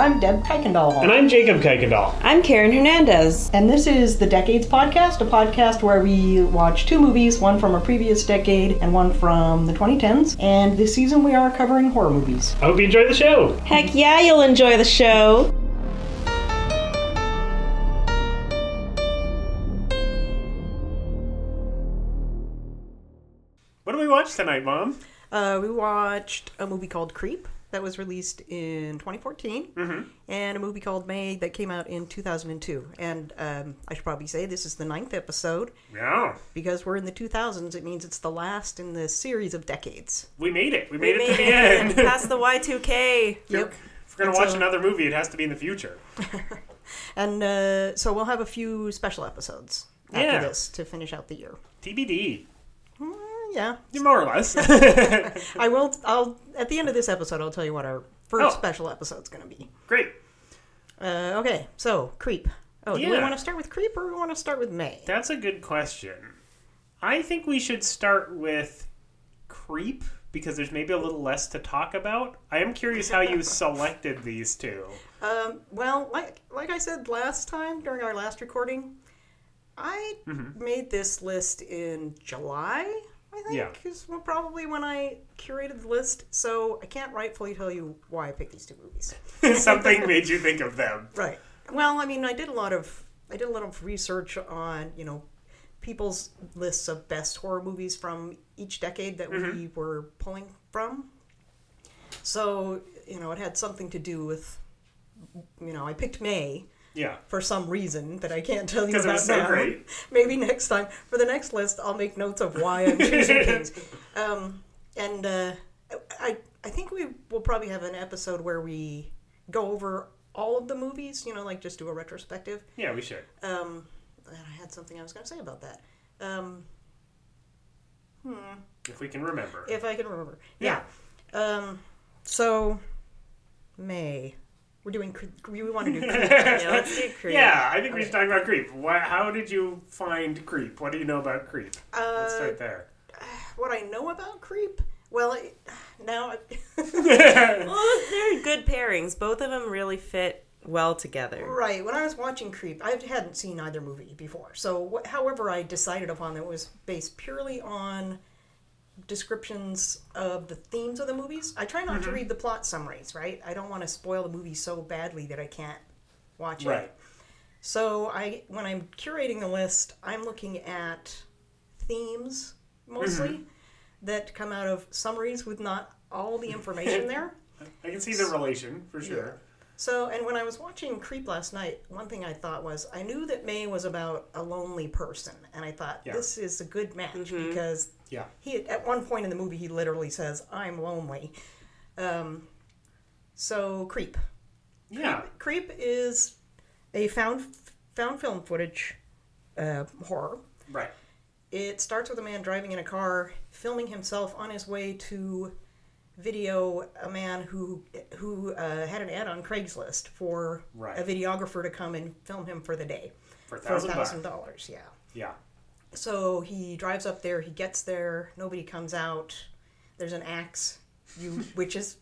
I'm Deb Kuykendall. And I'm Jacob Kuykendall. I'm Karen Hernandez. And this is the Decades Podcast, a podcast where we watch two movies, one from a previous decade and one from the 2010s. And this season we are covering horror movies. I hope you enjoy the show. Heck yeah, you'll enjoy the show. What do we watch tonight, Mom? Uh, we watched a movie called Creep that was released in 2014, and a movie called May that came out in 2002. And um, I should probably say this is the ninth episode Yeah. because we're in the 2000s. It means it's the last in the series of decades. We made it. We made, We it to the made end. past the Y2K. Yep. If we're going to watch so- another movie, it has to be in the future. And uh, so we'll have a few special episodes after Yeah. this to finish out the year. TBD. Uh, yeah, More or less. I will. I'll at the end of this episode, I'll tell you what our first Oh. special episode's going to be. Great. Uh, okay, so creep. Oh, do we want to start with creep or we want to start with May? That's a good question. I think we should start with Creep because there's maybe a little less to talk about. I am curious how you selected these two. Um, well, like like I said last time during our last recording, I Mm-hmm. made this list in July. I think Yeah. is probably when I curated the list. So I can't rightfully tell you why I picked these two movies. Something made you think of them. Right. Well, I mean, I did a lot of I did a lot of research on you know people's lists of best horror movies from each decade that we mm-hmm. were pulling from. So you know, it had something to do with you know I picked May Yeah. for some reason that I can't tell you about was so now. great. Maybe next time for the next list, I'll make notes of why I'm choosing things. Um, and uh, I I think we will probably have an episode where we go over all of the movies. You know, like just do a retrospective. Yeah, we should. Um, and I had something I was going to say about that. Um, If we can remember. if I can remember. Yeah. Um, so May. We're doing. cre- We want to do. creep. Yeah, let's do Creep. Yeah, I think we should talk about Creep. Why, how did you find Creep? What do you know about Creep? Let's Uh, start there. what I know about creep. Well, I, now. Well, they're good pairings. Both of them really fit well together. Right. When I was watching Creep, I hadn't seen either movie before. So, wh- however, I decided upon it was based purely on descriptions of the themes of the movies. I try not to mm-hmm. read the plot summaries, right? I don't want to spoil the movie so badly that I can't watch Right. it. So, I when I'm curating the list, I'm looking at themes mostly mm-hmm. that come out of summaries with not all the information there. I can see the relation for sure. So, and when I was watching Creep last night, one thing I thought was I knew that May was about a lonely person, and I thought Yeah. this is a good match mm-hmm. because Yeah. he at one point in the movie he literally says, "I'm lonely." Um, so, Creep. Yeah. Creep is a found found film footage uh, horror. Right. It starts with a man driving in a car, filming himself on his way to video a man who who uh, had an ad on Craigslist for Right. a videographer to come and film him for the day For a thousand dollars. Yeah. Yeah. So he drives up there. He gets there. Nobody comes out. There's an axe, you which is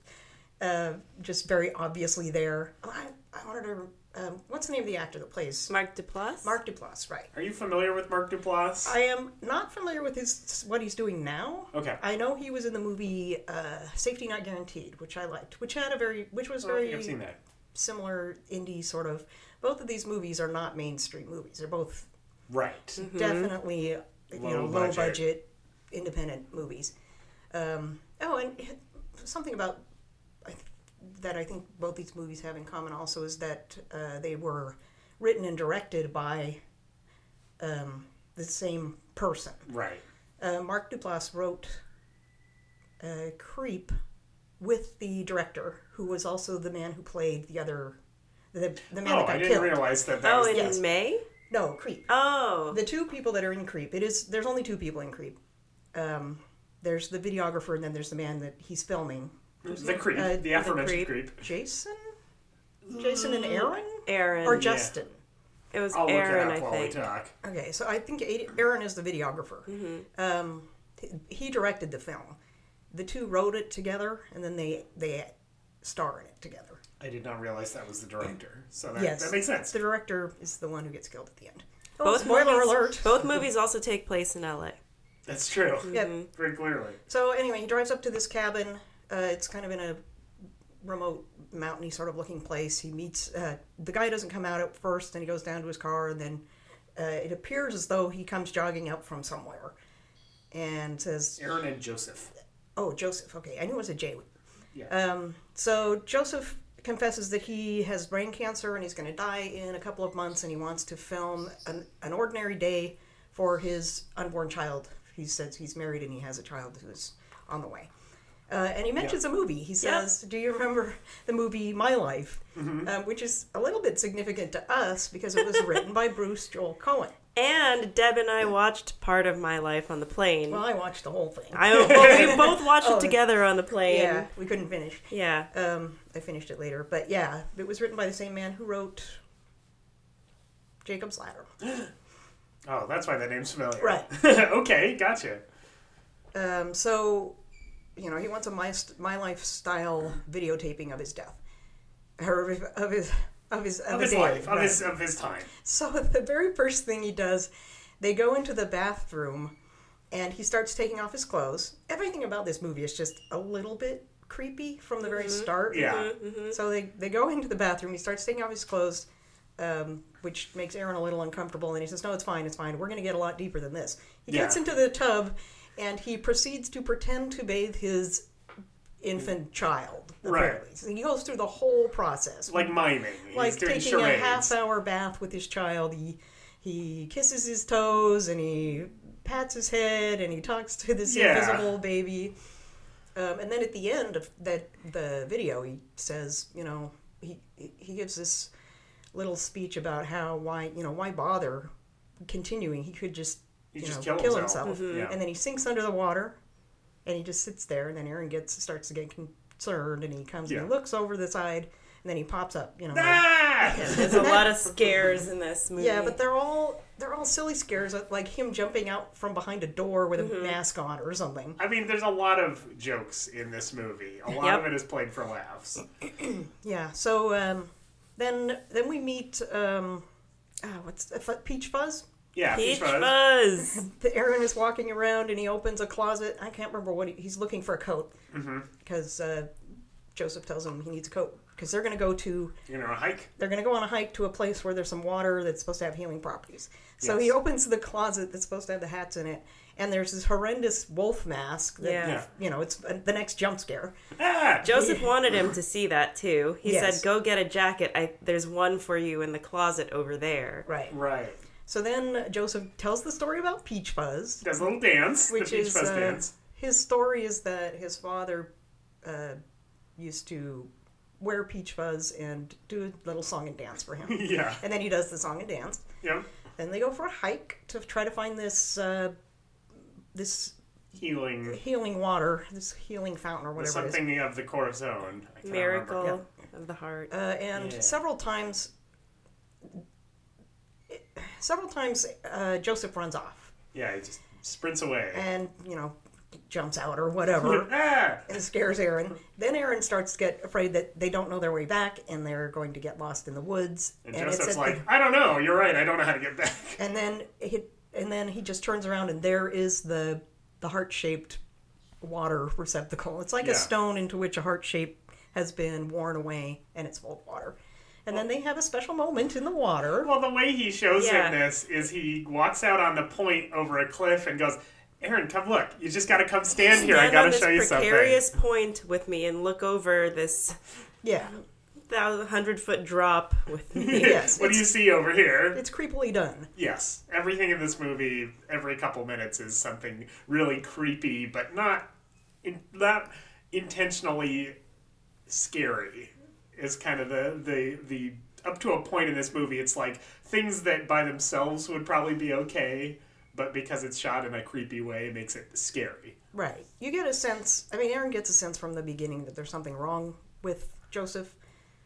uh, just very obviously there. Oh, I, I wanted to. Um, what's the name of the actor that plays Mark Duplass? Mark Duplass? Right. Are you familiar with Mark Duplass? I am not familiar with his what he's doing now. Okay. I know he was in the movie uh, Safety Not Guaranteed, which I liked, which had a very, which was I don't very I've seen that. similar indie sort of. Both of these movies are not mainstream movies. They're both Right. definitely you Low know low budget. budget independent movies. Um, oh, and something about I th- that I think both these movies have in common also is that uh, they were written and directed by um, the same person. Right. Uh, Mark Duplass wrote uh, Creep with the director, who was also the man who played the other, the, the man Oh, that got I didn't killed. realize that that Oh, was in Yes. May? No, Creep. Oh. The two people that are in Creep, it is there's only two people in Creep. Um, there's the videographer, and then there's the man that he's filming. the creep, Uh, the the aforementioned creep. creep. Jason, Jason and Aaron, Aaron. or Justin. It was I'll look Aaron, it up I while think. we talk. Okay, so I think Aaron is the videographer. Um, he- he directed the film. The two wrote it together, and then they they star in it together. I did not realize that was the director. So that, yes, that makes sense. The director is the one who gets killed at the end. Oh, Both spoiler movies, alert! Both movies also take place in LA. That's true. Yeah. Very clearly. So anyway, he drives up to this cabin. Uh, it's kind of in a remote, mountainy sort of looking place. He meets uh, the guy. Doesn't come out at first, and he goes down to his car, and then uh, it appears as though he comes jogging up from somewhere, and says, Aaron and Joseph. "Oh, Joseph. Okay, I knew it was a J." Yeah. Um, so Joseph confesses that he has brain cancer and he's going to die in a couple of months, and he wants to film an, an ordinary day for his unborn child. He says he's married and he has a child who's on the way. Uh, and he mentions a movie. He Yeah. says, "Do you remember the movie My Life?" Um, which is a little bit significant to us because it was written by Bruce Joel Cohen. And Deb and I watched part of my life on the plane. Well, I watched the whole thing. I well, we both watched Oh, it together on the plane. yeah, we couldn't finish. Yeah. Um, I finished it later, but yeah, it was written by the same man who wrote Jacob's Ladder. Oh, that's why that name's familiar. Right. okay, gotcha. Um, so, you know, he wants a my, my life style videotaping of his death, or of his of his of his, Of his day, life, of right. his of his time. So the very first thing he does, they go into the bathroom, and he starts taking off his clothes. Everything about this movie is just a little bit creepy from the very mm-hmm. start. Yeah. Mm-hmm. Mm-hmm. So they, they go into the bathroom. He starts taking off his clothes, um, which makes Aaron a little uncomfortable. And he says, "No, it's fine. It's fine. We're going to get a lot deeper than this." He gets into the tub, and he proceeds to pretend to bathe his infant child. Right. Apparently, so he goes through the whole process, Like miming. like He's doing taking charades. a half-hour bath with his child. He he kisses his toes and he pats his head and he talks to this Yeah. invisible baby. Um, and then at the end of that the video, he says, you know, he he gives this little speech about how why you know why bother continuing? He could just He you just know, kill himself. himself. Yeah. And then he sinks under the water, and he just sits there. And then Aaron gets starts to get concerned, and he comes and he looks over the side, and then he pops up. You know, like- Ah! There's a lot of scares in this movie. yeah, but they're all they're all silly scares, like him jumping out from behind a door with a mask on or something. I mean, there's a lot of jokes in this movie. A lot Yep. of it is played for laughs. Yeah. So um, then then we meet um, ah, what's uh, Peach Fuzz. Yeah, Peach Fuzz. Fuzz. Aaron is walking around and he opens a closet. I can't remember what he, he's looking for a coat because uh, Joseph tells him he needs a coat because they're going to go to You know, a hike. they're going to go on a hike to a place where there's some water that's supposed to have healing properties. So he opens the closet that's supposed to have the hats in it, and there's this horrendous wolf mask. That, Yeah. Yeah. You know, it's the next jump scare. Ah! Joseph wanted him to see that too. He Yes. said, "Go get a jacket. I, there's one for you in the closet over there." Right. Right. So then Joseph tells the story about Peach Fuzz, Does a little dance. which the Peach is Fuzz uh, dance. his story is that his father uh, used to wear Peach Fuzz and do a little song and dance for him. Yeah. and then he does the song and dance. Yep. Then they go for a hike to try to find this uh, this Healing. healing water, this healing fountain or whatever it is. Something of the Corazon. I can't Miracle remember. of the heart. Uh, and Yeah. several times, several times, uh, Joseph runs off Yeah, he just sprints away. and you know jumps out or whatever. ah! and scares Aaron. Then Aaron starts to get afraid that they don't know their way back and they're going to get lost in the woods. And, it's Joseph's like, the- I don't know. You're right. I don't know how to get back. and then he and then he just turns around and there is the the heart shaped water receptacle. It's like Yeah. a stone into which a heart shape has been worn away and it's full of water. And then they have a special moment in the water. Well, the way he shows Yeah. him this is he walks out on the point over a cliff and goes, Aaron, come look. You just got to come stand here. I Stand got on to show you something. precarious point with me and look over this Yeah. thousand hundred foot drop with me. Yes. what do you see over here? it's creepily done. Yes, everything in this movie, every couple minutes, is something really creepy, but not in, not intentionally scary. Is kind of the the the up to a point in this movie. It's like things that by themselves would probably be okay, but because it's shot in a creepy way, it makes it scary. Right. You get a sense I mean Aaron gets a sense from the beginning that there's something wrong with Joseph.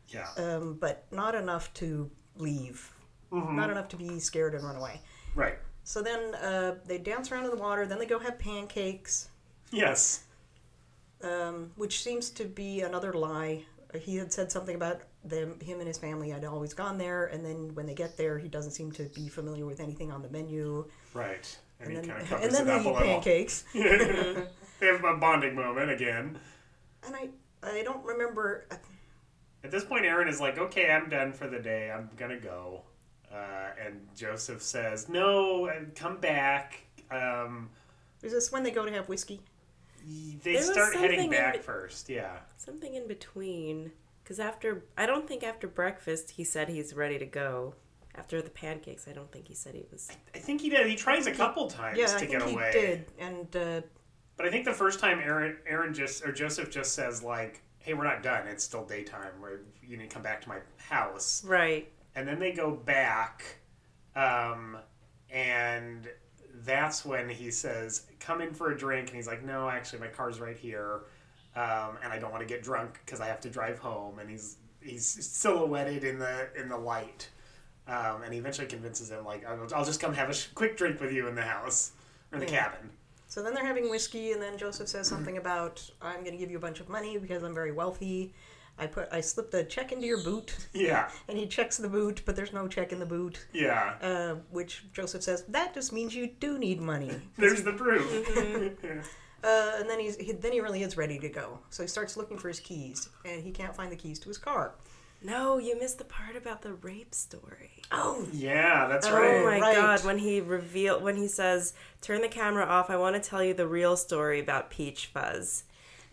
Yeah. um, but not enough to leave. Mm-hmm. Not enough to be scared and run away. right. So then uh, they dance around in the water. Then they go have pancakes, Yes. um, which seems to be another lie he had said something about them, him and his family had always gone there, and then when they get there, he doesn't seem to be familiar with anything on the menu. Right. And, And he then, kind of and covers then it they up a eat little. pancakes. they have a bonding moment again. And I, I don't remember. At this point, Aaron is like, "Okay, I'm done for the day. I'm gonna go." Uh, and Joseph says, "No, uh, come back." Um, Is this when they go to have whiskey? They There start heading back be- first. Yeah. Something in between. Because after, I don't think after breakfast he said he's ready to go. After the pancakes, I don't think he said he was. I think he did. He tries a couple times Yeah, to I think get he away. did. And uh, But I think the first time Aaron, Aaron just or Joseph just says like, "Hey, we're not done. It's still daytime. Where you need to come back to my house." Right. And then they go back, um, and that's when he says, "Come in for a drink." And he's like, "No, actually, my car's right here, um, and I don't want to get drunk because I have to drive home." And he's he's silhouetted in the in the light, um, and he eventually convinces him like, "I'll, I'll just come have a sh- quick drink with you in the house or in the Yeah. cabin." so then they're having whiskey, and then Joseph says something about, "I'm going to give you a bunch of money because I'm very wealthy." I put I slipped a check into your boot, Yeah, and he checks the boot, but there's no check in the boot. yeah. Uh, which Joseph says that just means you do need money. There's the proof. Uh, and then he's he, then he really is ready to go. So he starts looking for his keys, and he can't find the keys to his car. No, you missed the part about the rape story. Oh, yeah, that's Oh, right. Oh my right. god, when he reveal when he says, "Turn the camera off. I want to tell you the real story about Peach Fuzz."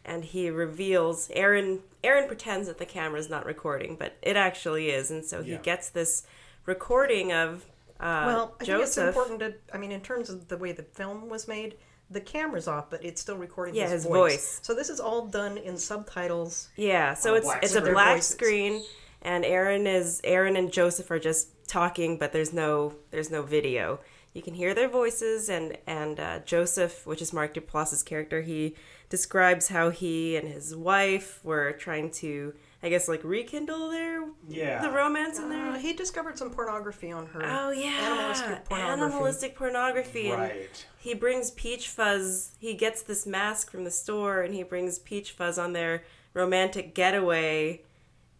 And he reveals Aaron Aaron pretends that the camera's not recording, but it actually is, and so he Yeah. gets this recording of uh, well, I think it's important to. I mean, in terms of the way the film was made, the camera's off, but it's still recording Yeah, his, his voice. So this is all done in subtitles. Yeah, so it's black it's a black Voices. screen, and Aaron is Aaron and Joseph are just talking, but there's no there's no video. You can hear their voices, and and uh, Joseph, which is Mark Duplass's character, he describes how he and his wife were trying to, I guess, like rekindle their Yeah. the romance in Uh, there. he discovered some pornography on her. Oh yeah, animalistic pornography. Animalistic pornography, and Right. he brings Peach Fuzz. He gets this mask from the store, and he brings Peach Fuzz on their romantic getaway.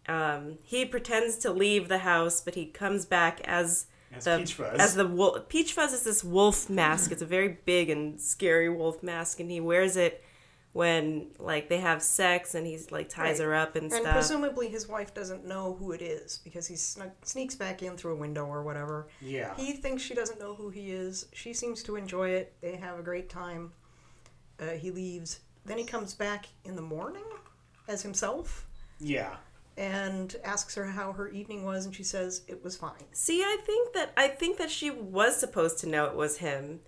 Um, he pretends to leave the house, but he comes back as As the Peach Fuzz. as the wolf. Peach Fuzz is this wolf mask. It's a very big and scary wolf mask, and he wears it when like they have sex, and he's like ties Right. her up and, and stuff. presumably his wife doesn't know who it is because he snuck, sneaks back in through a window or whatever. Yeah. He thinks she doesn't know who he is. She seems to enjoy it. They have a great time. Uh, he leaves. Then he comes back in the morning as himself Yeah. and asks her how her evening was, and she says it was fine. See, I think that I think that she was supposed to know it was him,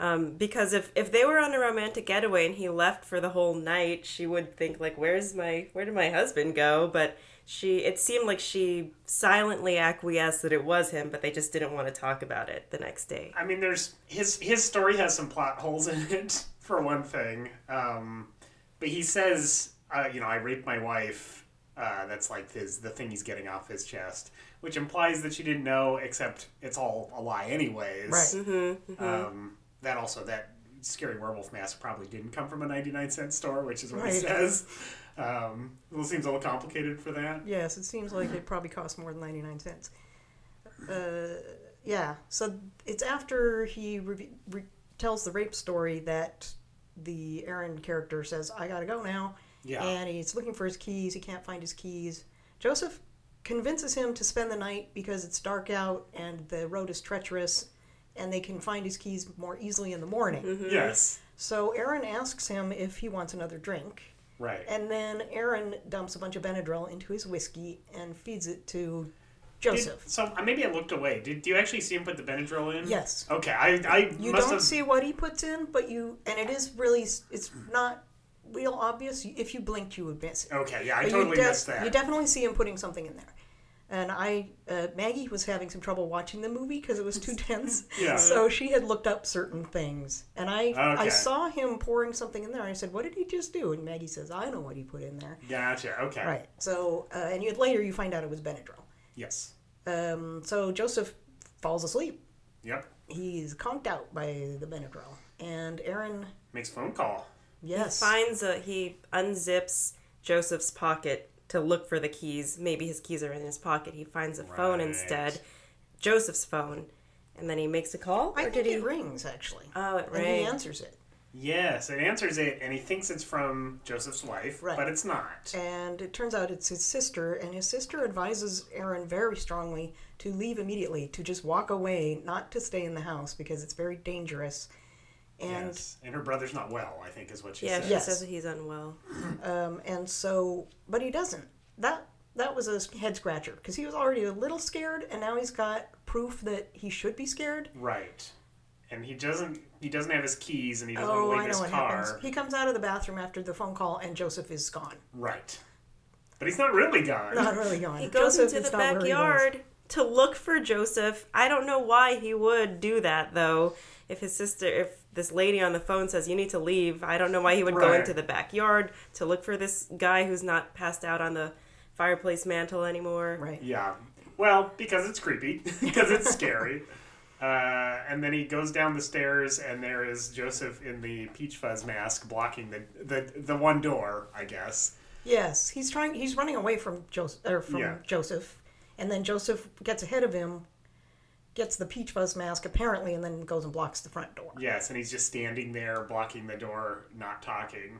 um, because if if they were on a romantic getaway and he left for the whole night, she would think like, "Where's my where did my husband go?" But she it seemed like she silently acquiesced that it was him, but they just didn't want to talk about it the next day. I mean, there's his his story has some plot holes in it for one thing. Um, but he says, uh, you know, I raped my wife. Uh, that's like his the thing he's getting off his chest, which implies that she didn't know. Except it's all a lie, anyways. Right. Um, that also that scary werewolf mask probably didn't come from a ninety nine cent store, which is what he says. Um, it seems a little complicated for that. Yes, it seems like it probably cost more than 99 cents. Uh, yeah, so it's after he re- re- tells the rape story that the Aaron character says, I gotta go now. Yeah. And he's looking for his keys. He can't find his keys. Joseph convinces him to spend the night because it's dark out and the road is treacherous and they can find his keys more easily in the morning. Yes. So Aaron asks him if he wants another drink. Right. And then Aaron dumps a bunch of Benadryl into his whiskey and feeds it to Did- Joseph. so uh, maybe I looked away. Did do you actually see him put the Benadryl in? Yes. Okay, I, I You must don't have. see what he puts in, but you and it is really it's not real obvious. If you blinked, you would miss it. Okay, yeah, I But totally de- missed that. You definitely see him putting something in there. And I, uh, Maggie was having some trouble watching the movie because it was too tense. Yeah. So she had looked up certain things, and I, I saw him pouring something in there. I said, "What did he just do?" And Maggie says, "I know what he put in there." Gotcha. Okay. Right. So, uh, and you, later you find out it was Benadryl. Yes. Um, so Joseph falls asleep. Yep. He's conked out by the Benadryl, and Aaron, Makes phone call. yes, Finds a he unzips Joseph's pocket to look for the keys. Maybe his keys are in his pocket. He finds a phone instead, Joseph's phone, and then he makes a call. I or think did he? it rings actually. Oh, it and he answers it. Yes, it answers it, and he thinks it's from Joseph's wife, Right. but it's not. And it turns out it's his sister, and his sister advises Aaron very strongly to leave immediately, to just walk away, not to stay in the house because it's very dangerous. And yes, and her brother's not well. I think is what she Yeah, says. she Yes. says he's unwell. um, and so, but he doesn't. That that was a head scratcher because he was already a little scared, and now he's got proof that he should be scared. Right. And he doesn't. He doesn't have his keys, and he doesn't Oh, leave I know his what car. happens. He comes out of the bathroom after the phone call, and Joseph is gone. Right. But he's not really gone. Not really gone. He goes Joseph into the not where he was. backyard to look for Joseph. I don't know why he would do that though. If his sister, if this lady on the phone says you need to leave, I don't know why he would go into the backyard to look for this guy who's not passed out on the fireplace mantle anymore. Right. Yeah. Well, because it's creepy, because it's scary. Uh, and then he goes down the stairs, and there is Joseph in the peach fuzz mask blocking the the, the one door, I guess. Yes, he's trying. He's running away from Joseph, or from Yeah. Joseph, and then Joseph gets ahead of him, gets the peach fuzz mask apparently, and then goes and blocks the front door. Yes, and he's just standing there blocking the door, not talking.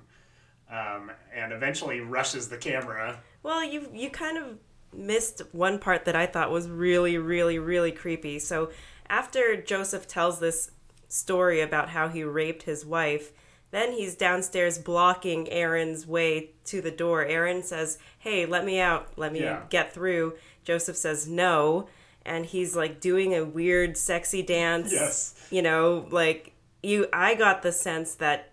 Um, and eventually rushes the camera. Well, you you kind of missed one part that I thought was really, really, really creepy. So after Joseph tells this story about how he raped his wife, then he's downstairs blocking Aaron's way to the door. Aaron says, "Hey, let me out. Let me Yeah. get through." Joseph says, "No." And he's like doing a weird sexy dance. Yes. You know, like you I got the sense that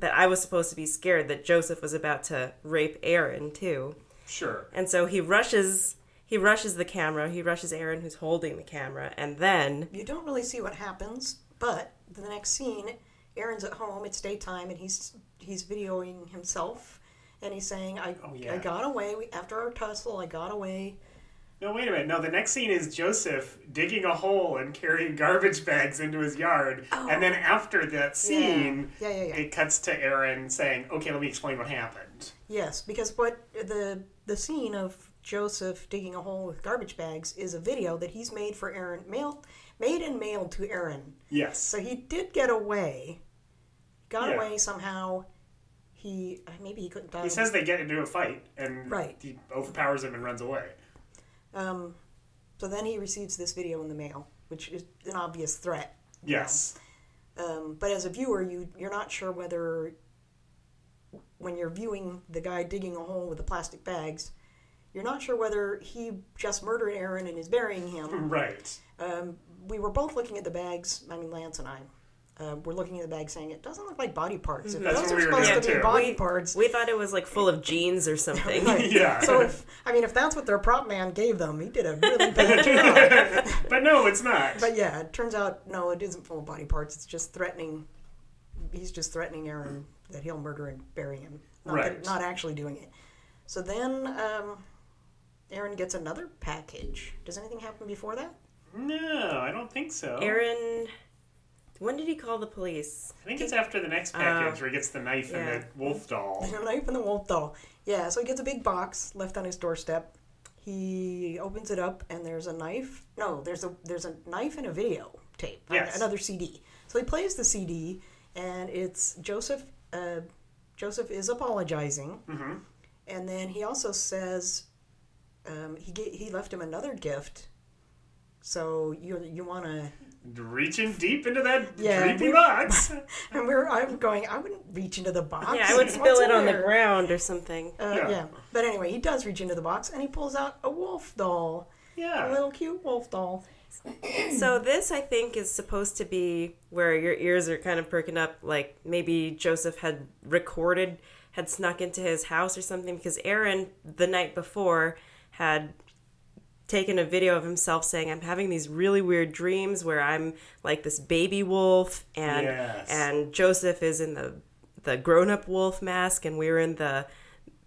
that I was supposed to be scared that Joseph was about to rape Aaron too. Sure. And so he rushes he rushes the camera, he rushes Aaron who's holding the camera, and then You don't really see what happens, but the next scene, Aaron's at home. It's daytime, and he's he's videoing himself, and he's saying, "I Oh, yeah. I got away We- after our tussle. I got away." No, wait a minute. No, the next scene is Joseph digging a hole and carrying garbage bags into his yard. Oh. And then after that scene. Yeah, yeah, yeah. it cuts to Aaron saying, okay, let me explain what happened. Yes, because what the the scene of Joseph digging a hole with garbage bags is a video that he's made for Aaron, mailed, made and mailed to Aaron. Yes. So he did get away, got Yeah. away somehow. He maybe he couldn't die. He says they get into a fight, and Right. he overpowers him and runs away. Um, so then he receives this video in the mail, which is an obvious threat. you know. Yes. Um, but as a viewer, you you're not sure whether when you're viewing the guy digging a hole with the plastic bags, you're not sure whether he just murdered Aaron and is burying him. Right. Um, we were both looking at the bags. I mean, Lance and I. Uh, we're looking at the bag, saying it doesn't look like body parts. If That's those what are we were supposed to thinking be too. body parts, we thought it was like full of jeans or something. Right. Yeah. So if I mean, if that's what their prop man gave them, he did a really bad job. But no, it's not. But yeah, it turns out no, it isn't full of body parts. It's just threatening. He's just threatening Aaron that he'll murder and bury him, not, that- Right. not actually doing it. So then um, Aaron gets another package. Does anything happen before that? no, I don't think so. Aaron when did he call the police? I think it's after the next package where he gets the knife yeah. and the wolf doll. The knife and the wolf doll. Yeah, so he gets a big box left on his doorstep. He opens it up and there's a knife. No, there's a there's a knife and a video tape. Yes. Another CD. So he plays the CD and it's Joseph. Uh, Joseph is apologizing, Mm-hmm. and then he also says um, he ga- he left him another gift. So you you want to Reaching deep into that Yeah, creepy we- box. and we're I'm going I wouldn't reach into the box. Yeah, I would spill it on the ground or something. Uh, Yeah. yeah. But anyway, he does reach into the box and he pulls out a wolf doll. Yeah. A little cute wolf doll. So this I think is supposed to be where your ears are kind of perking up like maybe Joseph had recorded had snuck into his house or something because Aaron the night before had taken a video of himself saying I'm having these really weird dreams where I'm like this baby wolf and Yes. and Joseph is in the the grown-up wolf mask and we're in the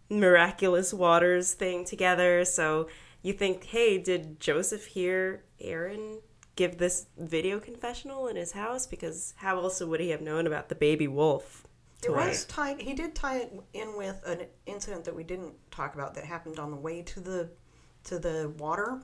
miraculous waters thing together so you think hey did Joseph hear Aaron give this video confessional in his house because how else would he have known about the baby wolf It was tied. He did tie it in with an incident that we didn't talk about that happened on the way to the to the water,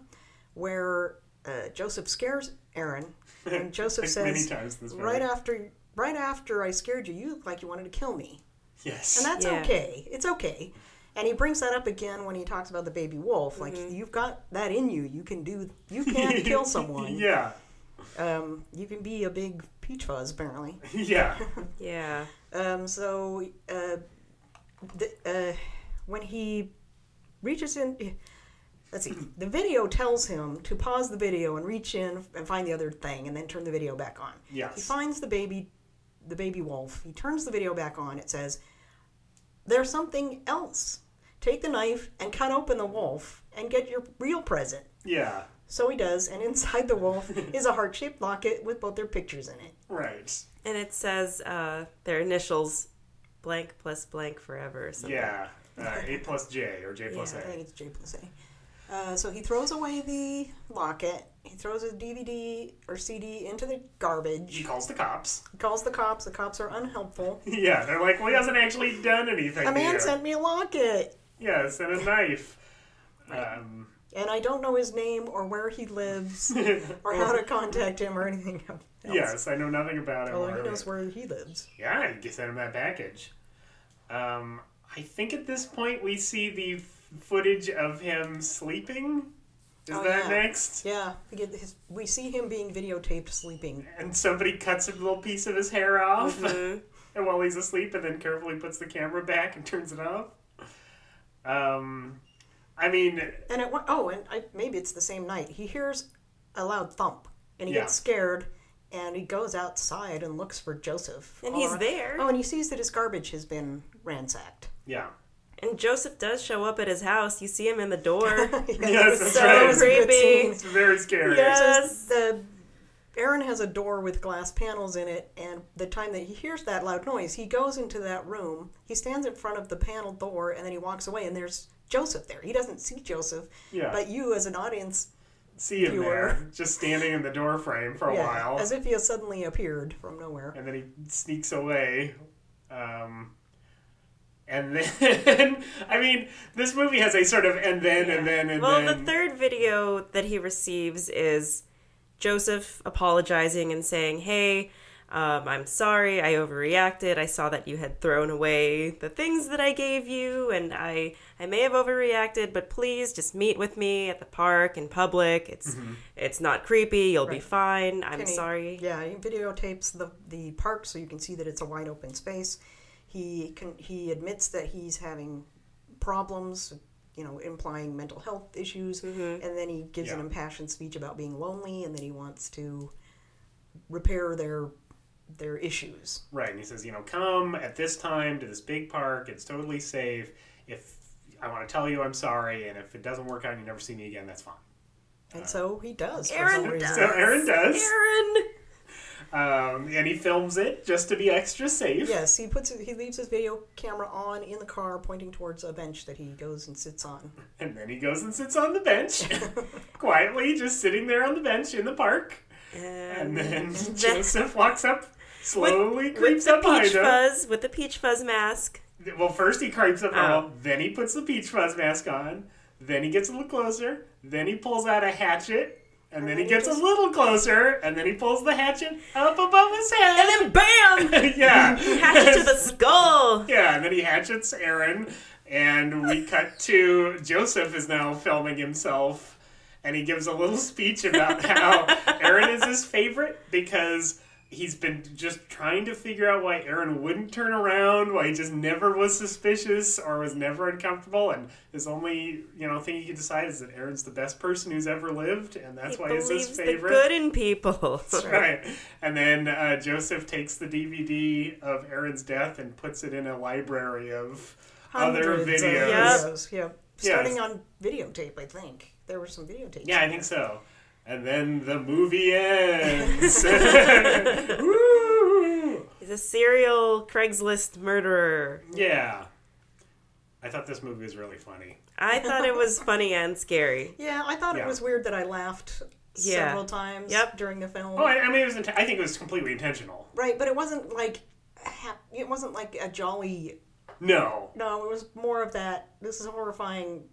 where uh, Joseph scares Aaron, and Joseph Like says, many times this "Right after, right after I scared you, you looked like you wanted to kill me." Yes. And that's Yeah. okay. It's okay. And he brings that up again when he talks about the baby wolf. Like you've got that in you. You can do. You can kill someone. yeah. Um, you can be a big peach fuzz, apparently. Yeah. Yeah. Um, so uh, the, uh, when he reaches in, let's see, the video tells him to pause the video and reach in and find the other thing, and then turn the video back on. Yes. He finds the baby, the baby wolf. He turns the video back on. It says, "There's something else. Take the knife and cut open the wolf and get your real present." Yeah. So he does, and inside the wolf is a heart-shaped locket with both their pictures in it. Right. And it says uh, their initials blank plus blank forever or something. Yeah. Uh, A plus J or J plus I A. think it's J plus A. Uh, so he throws away the locket. He throws his DVD or CD into the garbage. He calls the cops. He calls the cops. The cops are unhelpful. Yeah, they're like, well, he hasn't actually done anything. A man here. sent me a locket, Yes, and a knife. Um, and I don't know his name or where he lives or how to contact him or anything else. yes, I know nothing about him. Although he knows where he lives. Yeah, he send him that package. Um, I think at this point we see the footage of him sleeping. Is Oh, that yeah. next? Yeah, we, get his, we see him being videotaped sleeping. And somebody cuts a little piece of his hair off, Mm-hmm. and while he's asleep, and then carefully puts the camera back and turns it off. Um, I mean, And it went, oh, and I, maybe it's the same night. He hears a loud thump, and he Yeah. gets scared, and he goes outside and looks for Joseph. And all he's there. Oh, and he sees that his garbage has been ransacked. yeah, And Joseph does show up at his house. You see him in the door. Yes, that's so right. It's a good creepy. scene. it's very scary. Yeah. So Yes. the Aaron has a door with glass panels in it, and the time that he hears that loud noise, he goes into that room. He stands in front of the panel door, and then he walks away, and there's Joseph there. He doesn't see Joseph, Yeah. but you, as an audience, See him viewer. there, just standing in the door frame for a yeah, while. as if he has suddenly appeared from nowhere. and then he sneaks away. Um, and then, I mean, this movie has a sort of and then and then and Well, then. Well, the third video that he receives is Joseph apologizing and saying, Hey, um, I'm sorry, I overreacted. I saw that you had thrown away the things that I gave you, and I, I may have overreacted, but please just meet with me at the park in public. It's it's not creepy. You'll be fine. I'm And he- sorry. Yeah, he videotapes the the park so you can see that it's a wide open space. He can he admits that he's having problems, you know, implying mental health issues, mm-hmm. and then he gives an impassioned speech about being lonely, and then he wants to repair their their issues. right, and he says, you know, come at this time to this big park. It's totally safe. If I want to tell you I'm sorry, and if it doesn't work out and you never see me again, that's fine. And so he does. For Aaron some does. So Aaron does. Aaron! Um, and he films it just to be extra safe. Yes, he puts he leaves his video camera on in the car, pointing towards a bench that he goes and sits on. And then he goes and sits on the bench, quietly, just sitting there on the bench in the park. And then Joseph walks up, slowly creeps with the up behind peach him. fuzz, with the peach fuzz mask. Well, first he creeps up, Oh. well, then he puts the peach fuzz mask on, then he gets a little closer, then he pulls out a hatchet, and then he gets a little closer, and then he pulls the hatchet up above his head. And then bam! yeah. Hatchet to the skull! Yeah, and then he hatchets Aaron, and we cut to Joseph is now filming himself, and he gives a little speech about how Aaron is his favorite because he's been just trying to figure out why Aaron wouldn't turn around, why he just never was suspicious or was never uncomfortable, and his only you know thing he could decide is that Aaron's the best person who's ever lived, and that's He why he's his believes the good in people. that's Right. And then uh, Joseph takes the DVD of Aaron's death and puts it in a library of other Hundreds of videos. Yep. videos. Yeah, starting on videotape, I think there were some videotapes. Yeah, I think so. And then the movie ends. He's a serial Craigslist murderer. Yeah. I thought this movie was really funny. I thought it was funny and scary. Yeah, I thought Yeah. it was weird that I laughed Yeah. several times Yep. during the film. Oh, I, I mean, it was. Int- I think it was completely intentional. Right, but it wasn't like hap- it wasn't like a jolly. No, No, it was more of that. This is horrifying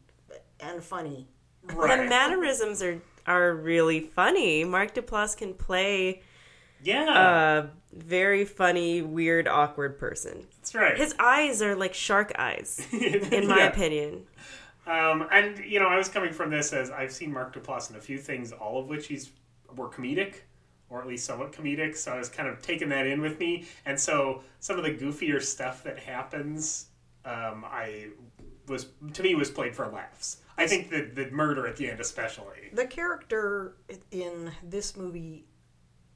and funny. right? The mannerisms are are really funny. Mark Duplass can play yeah, a very funny, weird, awkward person. that's right. His eyes are like shark eyes, in my Yeah. opinion. Um, and you know, I was coming from this as I've seen Mark Duplass in a few things, all of which he's were comedic, or at least somewhat comedic. So I was kind of taking that in with me, and so some of the goofier stuff that happens, um, I was to me was played for laughs. I think that the murder at the end, especially. The character in this movie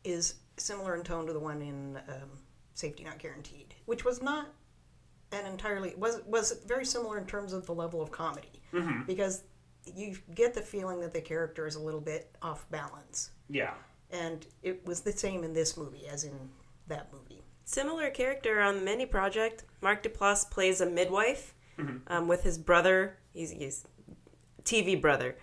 is similar in tone to the one in um, Safety Not Guaranteed, which was not an entirely was was very similar in terms of the level of comedy because you get the feeling that the character is a little bit off balance, Yeah, and it was the same in this movie as in that movie. Similar character on the Mindy Project. Mark Duplass plays a midwife um, with his brother. He's, he's TV brother.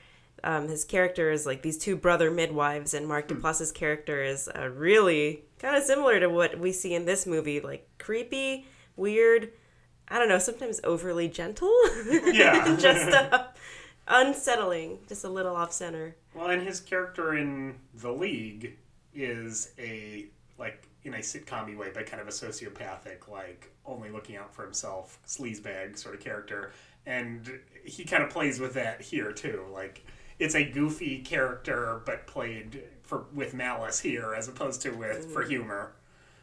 Um, his character is like these two brother midwives, and Mark Duplass's character is uh, really kind of similar to what we see in this movie, like creepy, weird. I don't know, sometimes overly gentle. Yeah. just uh, unsettling, just a little off center. Well, and his character in The League is a like in a sitcom way, but kind of a sociopathic, like only looking out for himself, sleazebag sort of character, and he kind of plays with that here too. Like it's a goofy character, but played for with malice here, as opposed to with for humor,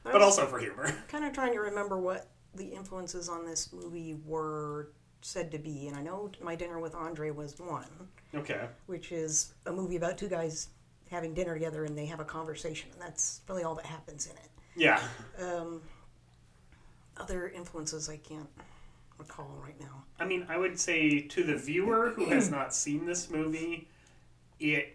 but also for humor. Kind of trying to remember what the influences on this movie were said to be, and I know My Dinner with Andre was one. Okay. which is a movie about two guys having dinner together and they have a conversation, and that's really all that happens in it. Yeah. Um, other influences I can't recall right now. I mean, I would say to the viewer who has not seen this movie, it.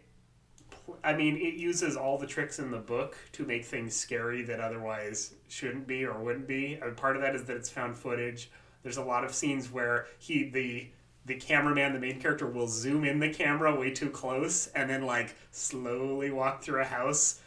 I mean, it uses all the tricks in the book to make things scary that otherwise shouldn't be or wouldn't be. And part of that is that it's found footage. There's a lot of scenes where he the the cameraman, the main character, will zoom in the camera way too close and then like slowly walk through a house.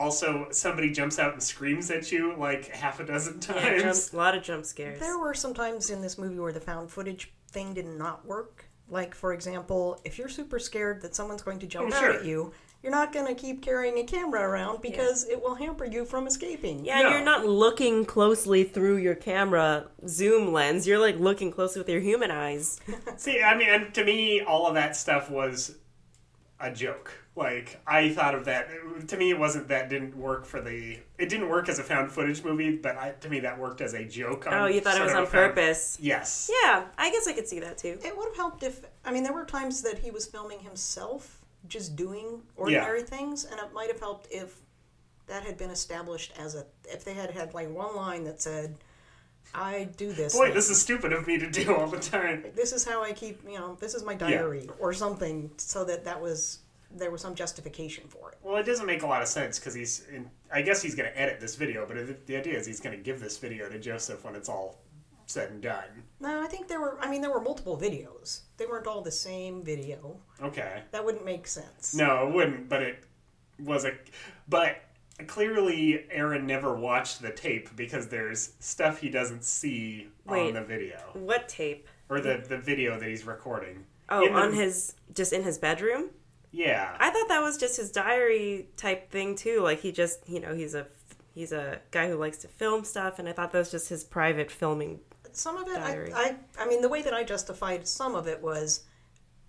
Also, somebody jumps out and screams at you like half a dozen Yeah, jump, times. a lot of jump scares. There were some times in this movie where the found footage thing did not work. Like, for example, if you're super scared that someone's going to jump Oh, out sure. at you, you're not going to keep carrying a camera around because it will hamper you from escaping. Yeah, No. you're not looking closely through your camera zoom lens. You're like looking closely with your human eyes. See, I mean, and to me, all of that stuff was a joke. Like, I thought of that. To me, it wasn't that didn't work for the. It didn't work as a found footage movie, but I, to me, that worked as a joke. On Oh, you thought it sort was on a found- purpose. Yes. Yeah, I guess I could see that too. It would have helped if, I mean, there were times that he was filming himself, just doing ordinary things, and it might have helped if that had been established as a, if they had had like one line that said, I do this. Boy, thing. this is stupid of me to do all the time. this is how I keep, you know, this is my diary or something, so that that was there was some justification for it. Well, it doesn't make a lot of sense because he's. In, I guess he's going to edit this video, but it, the idea is he's going to give this video to Joseph when it's all said and done. No, I think there were. I mean, there were multiple videos. They weren't all the same video. Okay. That wouldn't make sense. No, it wouldn't, but it was a. But clearly, Aaron never watched the tape because there's stuff he doesn't see on the video What tape? or the, the video that he's recording. Oh, In the- on his just in his bedroom. Yeah. I thought that was just his diary type thing too. Like he just, you know, he's a he's a guy who likes to film stuff, and I thought that was just his private filming. Some of it, Diary. I, I, I mean, the way that I justified some of it was,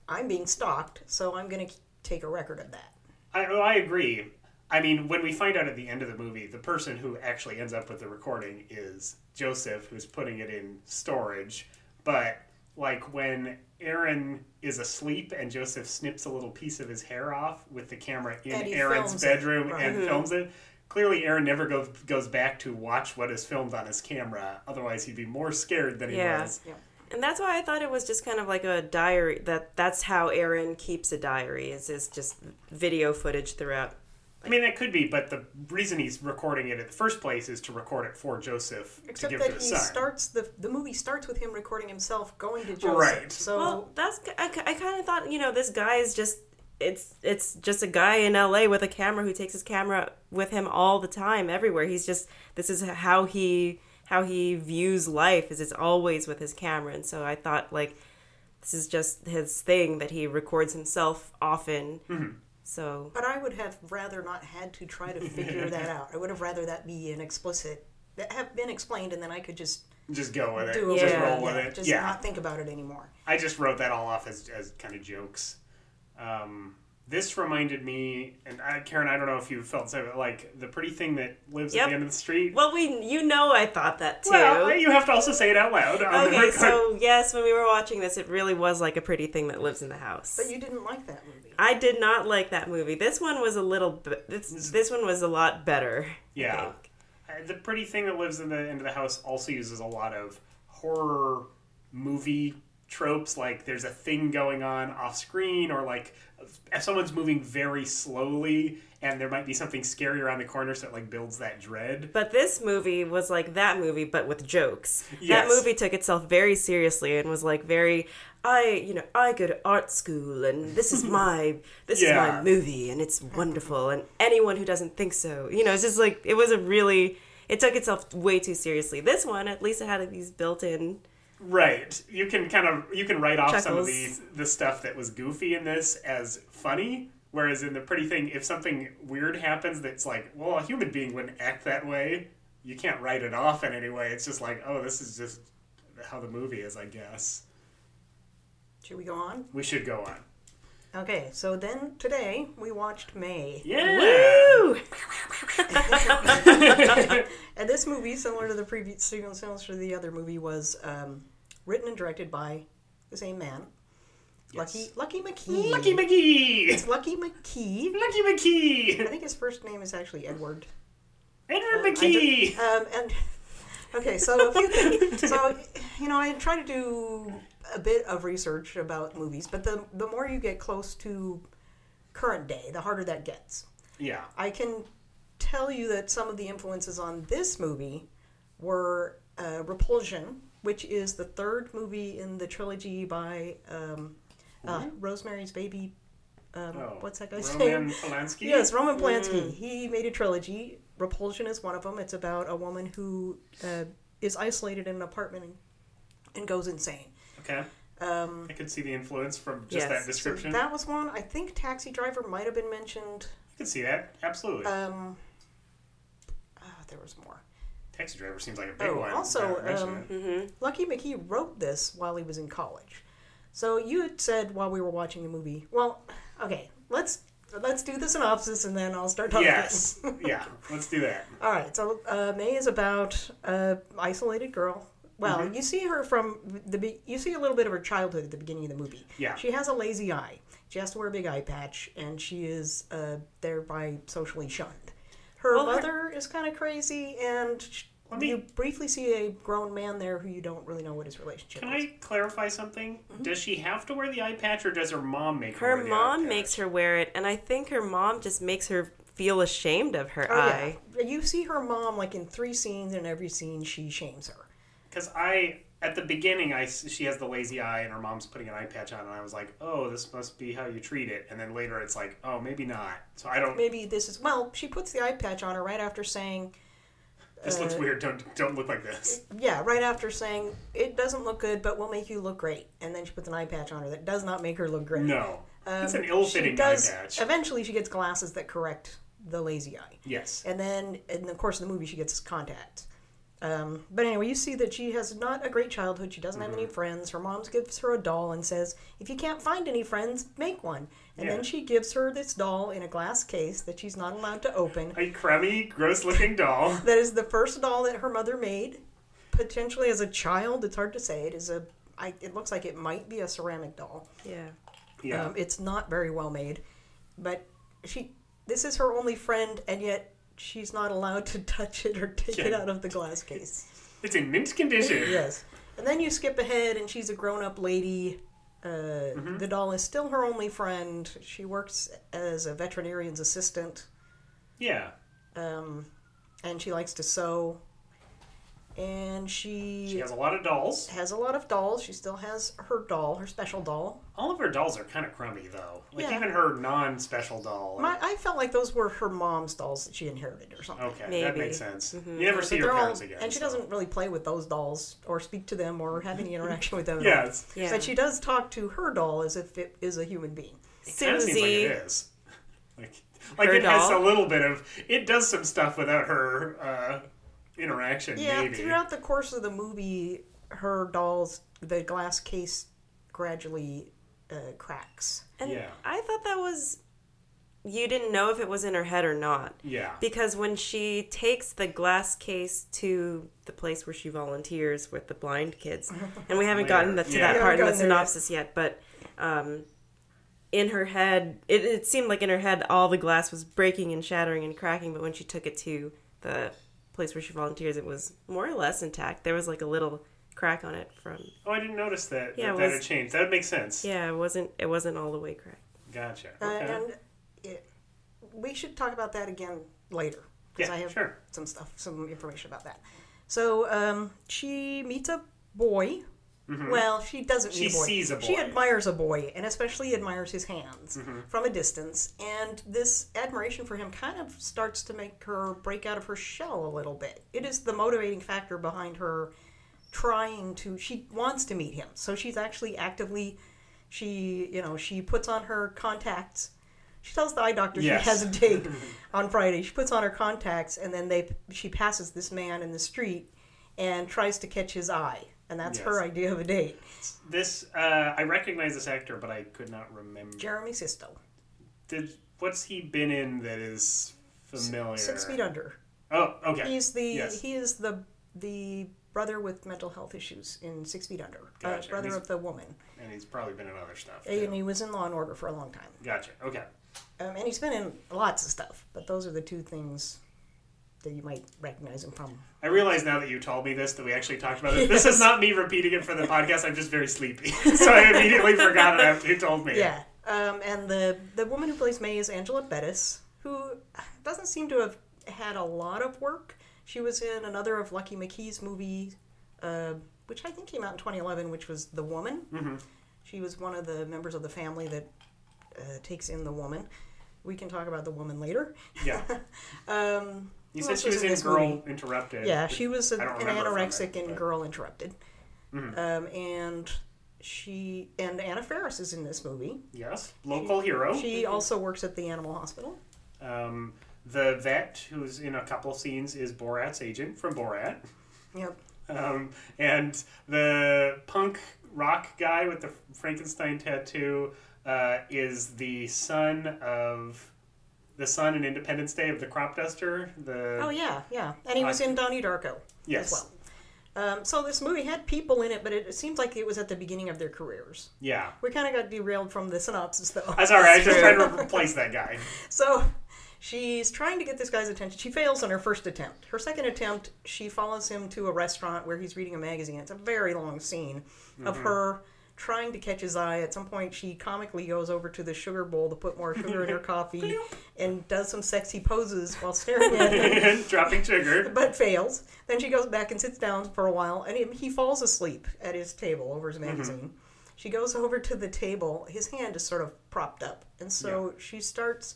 I'm being stalked, so I'm going to take a record of that. I, oh, I agree. I mean, when we find out at the end of the movie, the person who actually ends up with the recording is Joseph, who's putting it in storage. But, like, when Aaron is asleep and Joseph snips a little piece of his hair off with the camera in Aaron's films it, bedroom right. and mm-hmm. films it, clearly Aaron never goes, goes back to watch what is filmed on his camera. Otherwise, he'd be more scared than he Yeah. was. Yeah. And that's why I thought it was just kind of like a diary. That that's how Aaron keeps a diary. Is is just video footage throughout. I mean, that could be, but the reason he's recording it in the first place is to record it for Joseph Except to give that to he his son. starts the the movie starts with him recording himself going to Joseph. Right. So Well, that's I, I kind of thought you know this guy is just it's it's just a guy in L.A. with a camera who takes his camera with him all the time everywhere. He's just this is how he how he views life is it's always with his camera, and so I thought like this is just his thing that he records himself often. Mm-hmm. So But I would have rather not had to try to figure that out. I would have rather that be an explicit, that have been explained, and then I could just Just go with it. do Just Yeah. roll with yeah, it. just yeah. not think about it anymore. I just wrote that all off as, as kind of jokes. Um, this reminded me, and I, Karen, I don't know if you felt so, but like the pretty thing that lives Yep. at the end of the street. well, we you know I thought that too. Well, you have to also say it out loud. on Okay, record. so yes, when we were watching this, it really was like a pretty thing that lives in the house. But you didn't like that movie. I did not like that movie. This one was a little bit. This, this one was a lot better. I Yeah. think. Uh, the pretty thing that lives in the end of the house also uses a lot of horror movie tropes like there's a thing going on off screen or like if someone's moving very slowly and there might be something scary around the corner so it like builds that dread But this movie was like that movie, but with jokes. Yes. That movie took itself very seriously and was like very. I, you know, I go to art school and this is my this is my movie and it's wonderful and anyone who doesn't think so, you know, it's just like it was a really it took itself way too seriously. This one, at least, it had these built-in right you can kind of you can write off some of the the stuff that was goofy in this as funny whereas in the pretty thing if something weird happens that's like well a human being wouldn't act that way you can't write it off in any way it's just like oh this is just how the movie is i guess Should we go on? we should go on Okay, so then today we watched May. yeah Woo! And this movie, similar to the previous, similar to the other movie, was um, written and directed by the same man, Lucky Lucky McKee. lucky McKee. It's Lucky McKee. lucky McKee. I think his first name is actually Edward. edward I mckee um, and okay, so a few things. So you know, I try to do a bit of research about movies, but the the more you get close to current day, the harder that gets. yeah I can tell you that some of the influences on this movie were uh, Repulsion, which is the third movie in the trilogy by um, uh, Rosemary's Baby. Um, oh, what's that guy's roman name? polanski Yes, Roman Polanski. He made a trilogy. Repulsion is one of them. It's about a woman who uh, is isolated in an apartment and, and goes insane. okay Um, i could see the influence from just Yes. that so description that was one. I think Taxi Driver might have been mentioned. i could see that absolutely Um, ah, there was more. Taxi driver seems like a big Oh, one also, now that I mention um. Mm-hmm. Lucky McKee wrote this while he was in college. So you had said while we were watching the movie. Well, okay, let's let's do the synopsis and then I'll start talking. yes yeah let's do that All right. So uh, May is about a isolated girl. Well, Mm-hmm. you see her from the be- you see a little bit of her childhood at the beginning of the movie. Yeah. She has a lazy eye. She has to wear a big eye patch, and she is uh, thereby socially shunned. Her Well, her- mother is kind of crazy, and Let me- you briefly see a grown man there who you don't really know what his relationship Can is. I clarify something? Mm-hmm. Does she have to wear the eye patch, or does her mom make her? Her wear the eye mom patch? makes her wear it, and I think her mom just makes her feel ashamed of her Oh eye. yeah, you see her mom like in three scenes, and every scene she shames her. Because I, at the beginning, I s- she has the lazy eye, and her mom's putting an eye patch on, and I was like, oh, this must be how you treat it. And then later, it's like, oh, maybe not. So I don't. Maybe this is well. She puts the eye patch on her right after saying, This looks uh, weird. Don't don't look like this. Yeah, right after saying it doesn't look good, but we'll make you look great, and then she puts an eye patch on her that does not make her look great. No, Um, it's an ill-fitting eye does- patch. Eventually, she gets glasses that correct the lazy eye, Yes. and then in the course of the movie, she gets contacts. Um, but anyway, you see that she has not a great childhood. She doesn't have Mm-hmm. any friends. Her mom gives her a doll and says, "If you can't find any friends, make one." And Yeah. then she gives her this doll in a glass case that she's not allowed to open. A crummy, gross-looking doll. That is the first doll that her mother made, potentially as a child. It's hard to say. It is a. I, it looks like it might be a ceramic doll. Yeah. Yeah. Um, it's not very well made, but she. This is her only friend, and yet she's not allowed to touch it or take it out of the glass case. it's in mint condition. Yes, and then you skip ahead, and she's a grown-up lady. Uh, Mm-hmm. The doll is still her only friend. She works as a veterinarian's assistant. Yeah. um, and she likes to sew. And she, She has a lot of dolls. has a lot of dolls. She still has her doll, her special doll. All of her dolls are kind of crummy, though. Like Yeah. even her non-special doll. My, I felt like those were her mom's dolls that she inherited or something. okay, Maybe. that makes sense. Mm-hmm. You never But see her they're all- parents again. and she so- doesn't really play with those dolls or speak to them or have any interaction with them. at all. Yeah. But she does talk to her doll as if it is a human being. it kind of seems like it is. Like, like Her it has a little bit of. It does some stuff without her uh, interaction. Yeah, maybe. throughout the course of the movie, her doll's the glass case gradually uh, cracks. And Yeah. I thought that was. You didn't know if it was in her head or not. Yeah. Because when she takes the glass case to the place where she volunteers with the blind kids, and we haven't gotten to Yeah. that part in the there yet. synopsis yet, but um, in her head, it, it seemed like in her head all the glass was breaking and shattering and cracking, but when she took it to the place where she volunteers, it was more or less intact. There was like a little crack on it from Oh, I didn't notice that. Yeah, that, it that was- had changed. That makes sense. yeah, it wasn't it wasn't all the way cracked. Gotcha. Uh, Okay. and it, we should talk about that again later because Yeah, I have sure. some stuff, some information about that. So um, she meets a boy. Well, she doesn't Mm-hmm. She a boy. sees a She admires a boy, and especially admires his hands Mm-hmm. from a distance. And this admiration for him kind of starts to make her break out of her shell a little bit. It is the motivating factor behind her trying to. She wants to meet him, so she's actually actively. She, you know, she puts on her contacts. She tells the eye doctor Yes. she has a date on Friday. She puts on her contacts, and then they she passes this man in the street and tries to catch his eye, and that's her idea of a date. This uh, I recognize this actor, but I could not remember. Jeremy Sisto, Did what's he been in that is familiar? Six Feet Under. Oh, okay. He's the Yes. he is the the brother with mental health issues in Six Feet Under. Gotcha. Uh, brother of the woman, and he's probably been in other stuff. and he was in Law and Order for a long time. Gotcha. Okay. Um, and he's been in lots of stuff, but those are the two things that you might recognize him from. I realize now that you told me this that we actually talked about it. This is not me repeating it for the podcast. I'm just very sleepy, so I immediately forgot it after you told me. Yeah. Um, and the the woman who plays May is Angela Bettis, who doesn't seem to have had a lot of work. She was in another of Lucky McKee's movie, uh, which I think came out in 2011, which was The Woman. Mm-hmm. She was one of the members of the family that uh, takes in the woman. We can talk about the woman later. Yeah. Um, You Who said else she was was in in Girl movie? Interrupted. yeah, she was an, an remember from it, anorexic in but- Girl Interrupted. Mhm. Um, and she and Anna Faris is in this movie. Yes. Local hero. She also works at the animal hospital. Um, the vet who's in a couple scenes is Borat's agent from Borat. Yep. Um, and the punk rock guy with the Frankenstein tattoo uh, is the son of the son in Independence Day of the crop duster. The Oh yeah, yeah, and he was in Donnie Darko yes, as well. Um, so this movie had people in it, but it, it seems like it was at the beginning of their careers. yeah. We kind of got derailed from the synopsis, though. That's all right. I just tried to replace that guy. So she's trying to get this guy's attention. She fails on her first attempt. Her second attempt, she follows him to a restaurant where he's reading a magazine. It's a very long scene of her trying to catch his eye. At some point, she comically goes over to the sugar bowl to put more sugar in her coffee and does some sexy poses while staring at him. Dropping sugar. but fails. Then she goes back and sits down for a while, and he, falls asleep at his table over his mm-hmm. magazine. She goes over to the table. His hand is sort of propped up, and so she starts.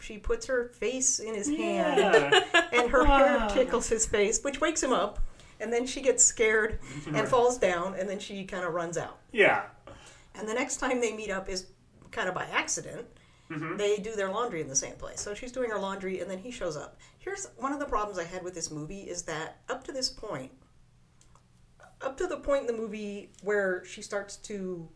She puts her face in his hand, and her hair tickles his face, which wakes him up. And then she gets scared and falls down, and then she kind of runs out. yeah. And the next time they meet up is kind of by accident. Mm-hmm. They do their laundry in the same place. So she's doing her laundry, and then he shows up. Here's one of the problems I had with this movie is that up to this point, up to the point in the movie where she starts to,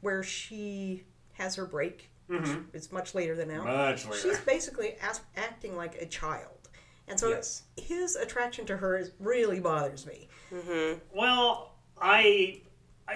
where she has her break, which mm-hmm. is much later than now. Much She's basically as- acting like a child, and so Yes. his attraction to her is, really bothers me. Mm-hmm. Well, I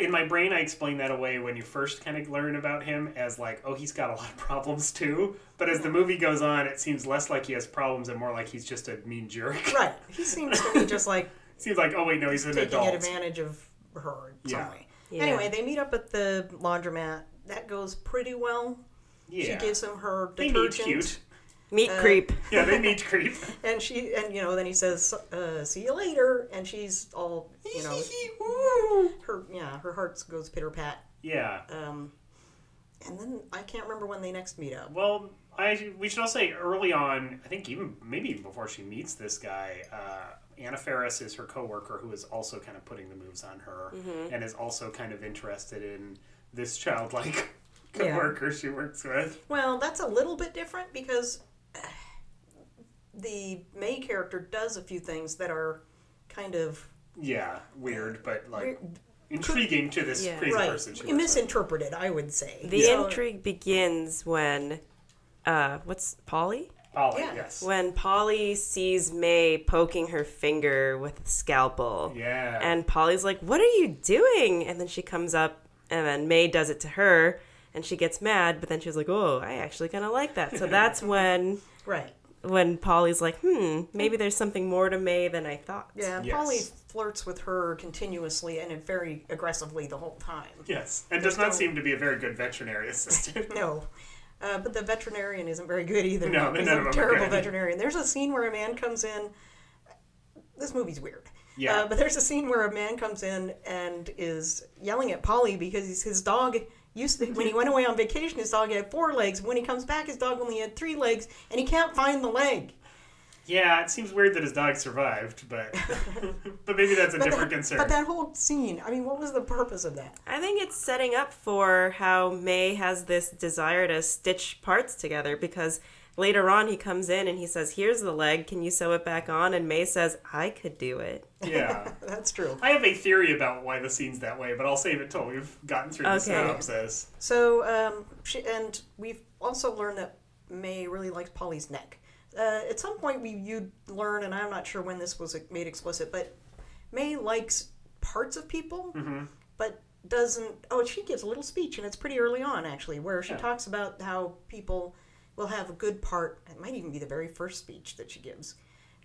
in my brain I explain that away when you first kind of learn about him as like, oh, he's got a lot of problems too. But as the mm-hmm. movie goes on, it seems less like he has problems and more like he's just a mean jerk. Right? He seems to me just like seems like, oh wait, no, he's an taking adult. advantage of her in Yeah. some way. Yeah. Anyway, they meet up at the laundromat. That goes pretty well. Yeah, She gives him her they meet detergent. cute. Meat Uh, creep. Yeah, they meet creep. And she and you know then he says, uh, "See you later," and she's all you know, her yeah, her heart goes pitter pat. yeah. Um, and then I can't remember when they next meet up. Well, I we should all say early on. I think even maybe even before she meets this guy, uh, Anna Faris is her coworker who is also kind of putting the moves on her, and is also kind of interested in this childlike Yeah. coworker she works with. Well, that's a little bit different because the May character does a few things that are kind of Yeah, weird, but like weird- intriguing to this Yeah. crazy right, person. She works with. misinterpreted. I would say The So- intrigue begins when, uh, what's Polly? Polly, Yeah. yes. When Polly sees May poking her finger with a scalpel. Yeah. And Polly's like, What are you doing? And then she comes up, and then May does it to her, and she gets mad, but then she's like, Oh, I actually kind of like that. So that's when. Right. When Polly's like, hmm, maybe there's something more to May than I thought. Yeah, and Yes. Polly flirts with her continuously and very aggressively the whole time. yes, and does not no- seem to be a very good veterinary assistant. No. Uh, but the veterinarian isn't very good either. No, He's none a of them are terrible good. veterinarian. There's a scene where a man comes in. This movie's weird. Yeah. Uh, but there's a scene where a man comes in and is yelling at Polly because his dog used to, when he went away on vacation, his dog had four legs. When he comes back, his dog only had three legs, and he can't find the leg. Yeah, it seems weird that his dog survived, but but maybe that's a But different that, concern. But that whole scene, I mean, what was the purpose of that? I think it's setting up for how May has this desire to stitch parts together because later on he comes in and he says, Here's the leg, can you sew it back on? And May says, I could do it. yeah. That's true. I have a theory about why the scene's that way, but I'll save it till we've gotten through the Okay. synopsis. So, um, she, and we've also learned that May really likes Polly's neck. Uh, at some point, we you learn, and I'm not sure when this was made explicit, but May likes parts of people, but doesn't. Oh, she gives a little speech, and it's pretty early on actually, where she Yeah. talks about how people will have a good part. It might even be the very first speech that she gives.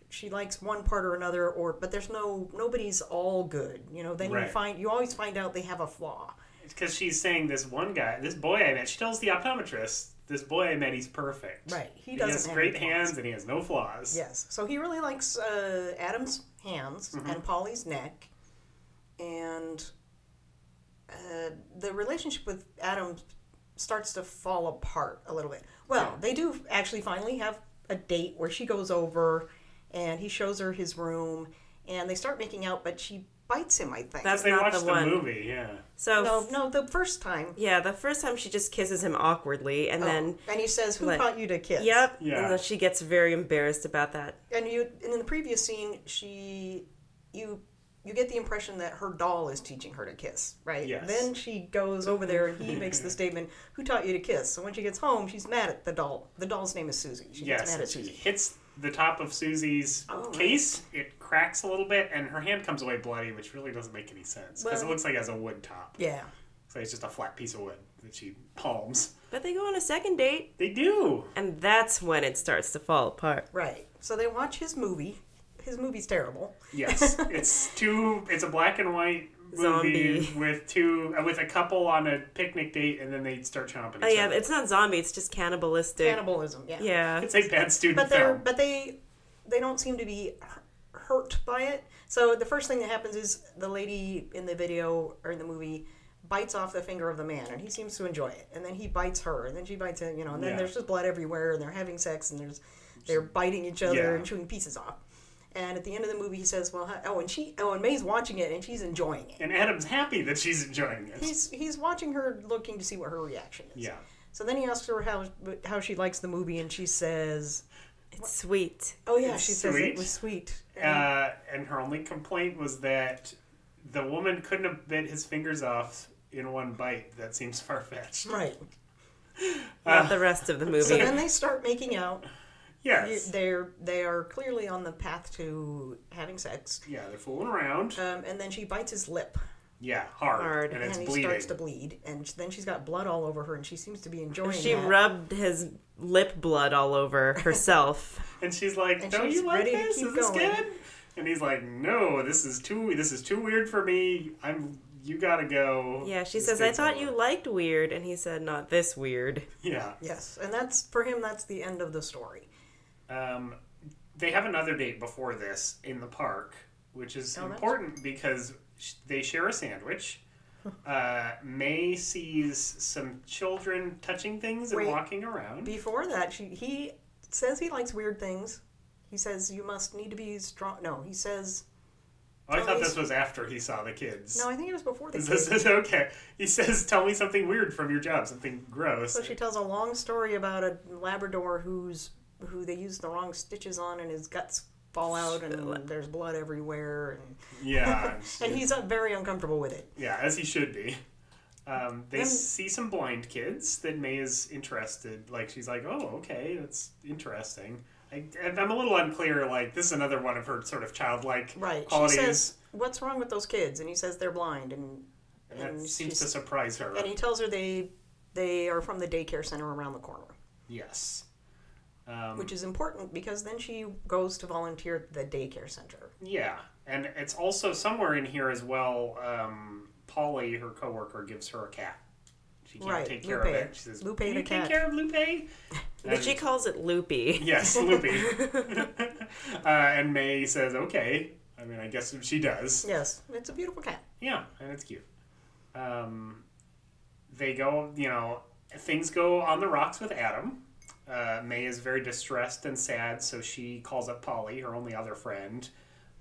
She likes one part or another, or but there's no nobody's all good. You know, then you find you always find out they have a flaw. Because she's saying this one guy, this boy I met, she tells the optometrist, this boy I met, he's perfect. Right. He He, doesn't has great flaws. hands and he has no flaws. Yes. So he really likes uh, Adam's hands and Polly's neck, and uh, the relationship with Adam starts to fall apart a little bit. Well, they do actually finally have a date where she goes over, and he shows her his room, and they start making out, but she bites him. I think. That's They not watched the the, one. movie, yeah. So, no, no. The first time. yeah, the first time she just kisses him awkwardly, and oh, then, and he says, "Who like- taught you to kiss?" yep, Yeah. and then she gets very embarrassed about that. and you and in the previous scene she you you get the impression that her doll is teaching her to kiss right Yes. then she goes over there and he makes the statement who taught you to kiss so when she gets home she's mad at the doll the doll's name is susie she gets Yes, mad and at she susie hits the top of Susie's Oh, right. case. It cracks a little bit, and her hand comes away bloody, which really doesn't make any sense because Well- it looks like it has a wood top. yeah So it's just a flat piece of wood that she palms. But they go on a second date, They do. and that's when it starts to fall apart. right so they watch his movie his movie's terrible Yes, it's two. It's a black and white movie Zombie. with two uh, with a couple on a picnic date, and then they start chomping. Oh each yeah, other. it's not zombie; it's just cannibalistic. cannibalism yeah Yeah, It's a bad student but they're film. but they they don't seem to be hurt by it. So the first thing that happens is the lady in the video or in the movie bites off the finger of the man, and he seems to enjoy it. And then he bites her, and then she bites him. You know, and then Yeah. there's just blood everywhere, and they're having sex, and there's they're biting each other Yeah. and chewing pieces off. And at the end of the movie, he says, "Well, oh, and she, oh, and May's watching it, and she's enjoying it. And Adam's happy that she's enjoying it. He's he's watching her, looking to see what her reaction is. yeah. So then he asks her how how she likes the movie, and she says, it's sweet. "Oh yeah, It's she says it was sweet." Uh, and her only complaint was that the woman couldn't have bit his fingers off in one bite. That seems far fetched. right. Not the rest of the movie. So then they start making out. Yes. They're they are clearly on the path to having sex. Yeah, they're fooling around. Um, and then she bites his lip, Yeah, hard. Hard. And and, it's he bleeding. starts to bleed. And then she's got blood all over her, and she seems to be enjoying it. she that. rubbed his lip blood all over herself. And she's like, And "Don't she's you like ready to this? keep Is this going." good?" And he's like, "No, this is too. This is too weird for me. I'm. You gotta go." yeah, she This says, "I thought over." you liked weird," and he said, "Not this weird." Yeah. Yes, and that's for him. That's the end of the story. Um, they have another date before this in the park, which is Oh, important because sh- they share a sandwich. Uh, May sees some children touching things and Wait. walking around. Before that, she he says he likes weird things. He says you must need to be strong. No, he says Oh, I thought this was after he saw the kids. no. I think it was before the kids. this is okay? He says, "Tell me something weird from your job, something gross." So she tells a long story about a Labrador who's who they used the wrong stitches on, and his guts fall out, and there's blood everywhere, and yeah, and he's uh, very uncomfortable with it. yeah, as he should be. Um, they Then- see some blind kids that May is interested. Like she's like, "Oh, okay, that's interesting." I, i'm a little unclear. Like this is another one of her sort of childlike Right? qualities, She says, "What's wrong with those kids?" And he says they're blind, and and that and seems she's- to surprise her. and he tells her they they are from the daycare center around the corner, yes. Um, which is important because then she goes to volunteer at the daycare center. Yeah, and it's also somewhere in here as well. Um, Polly, her coworker, gives her a cat. She can't Right, take care Lupe. of it. She says, Lupe "Can the you cat." take care of Lupe?" But she calls it loopy. yes, Loopy. uh, and May says, "Okay." I mean, I guess she does. Yes, it's a beautiful cat. Yeah, and it's cute. Um, they go, you know, things go on the rocks with Adam. Uh, May is very distressed and sad, so she calls up Polly, her only other friend.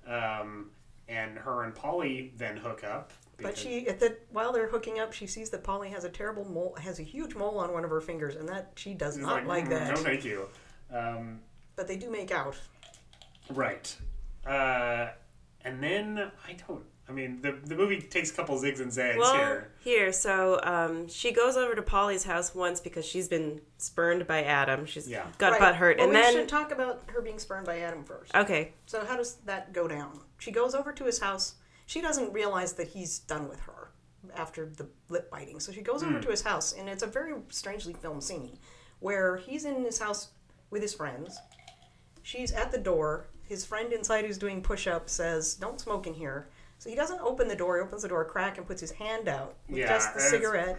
Um, and her and Polly then hook up. But she, at the while they're hooking up, she sees that Polly has a terrible mole, has a huge mole on one of her fingers, and that she does not like, "Mm, that. No, thank you. Um, But they do make out. right. Uh, and then, I don't. I mean, the, the movie takes a couple zigs and zags Well, here. here, so um, she goes over to Polly's house once because she's been spurned by Adam. She's Yeah. got Right. butt hurt, Well, and we then should talk about her being spurned by Adam first. okay, So how does that go down? She goes over to his house. She doesn't realize that he's done with her after the lip biting. So she goes over to his house, and it's a very strangely filmed scene where he's in his house with his friends. She's at the door. His friend inside who's doing push-ups says, "Don't smoke in here." So he doesn't open the door. He opens the door a crack and puts his hand out with Yeah, just the cigarette.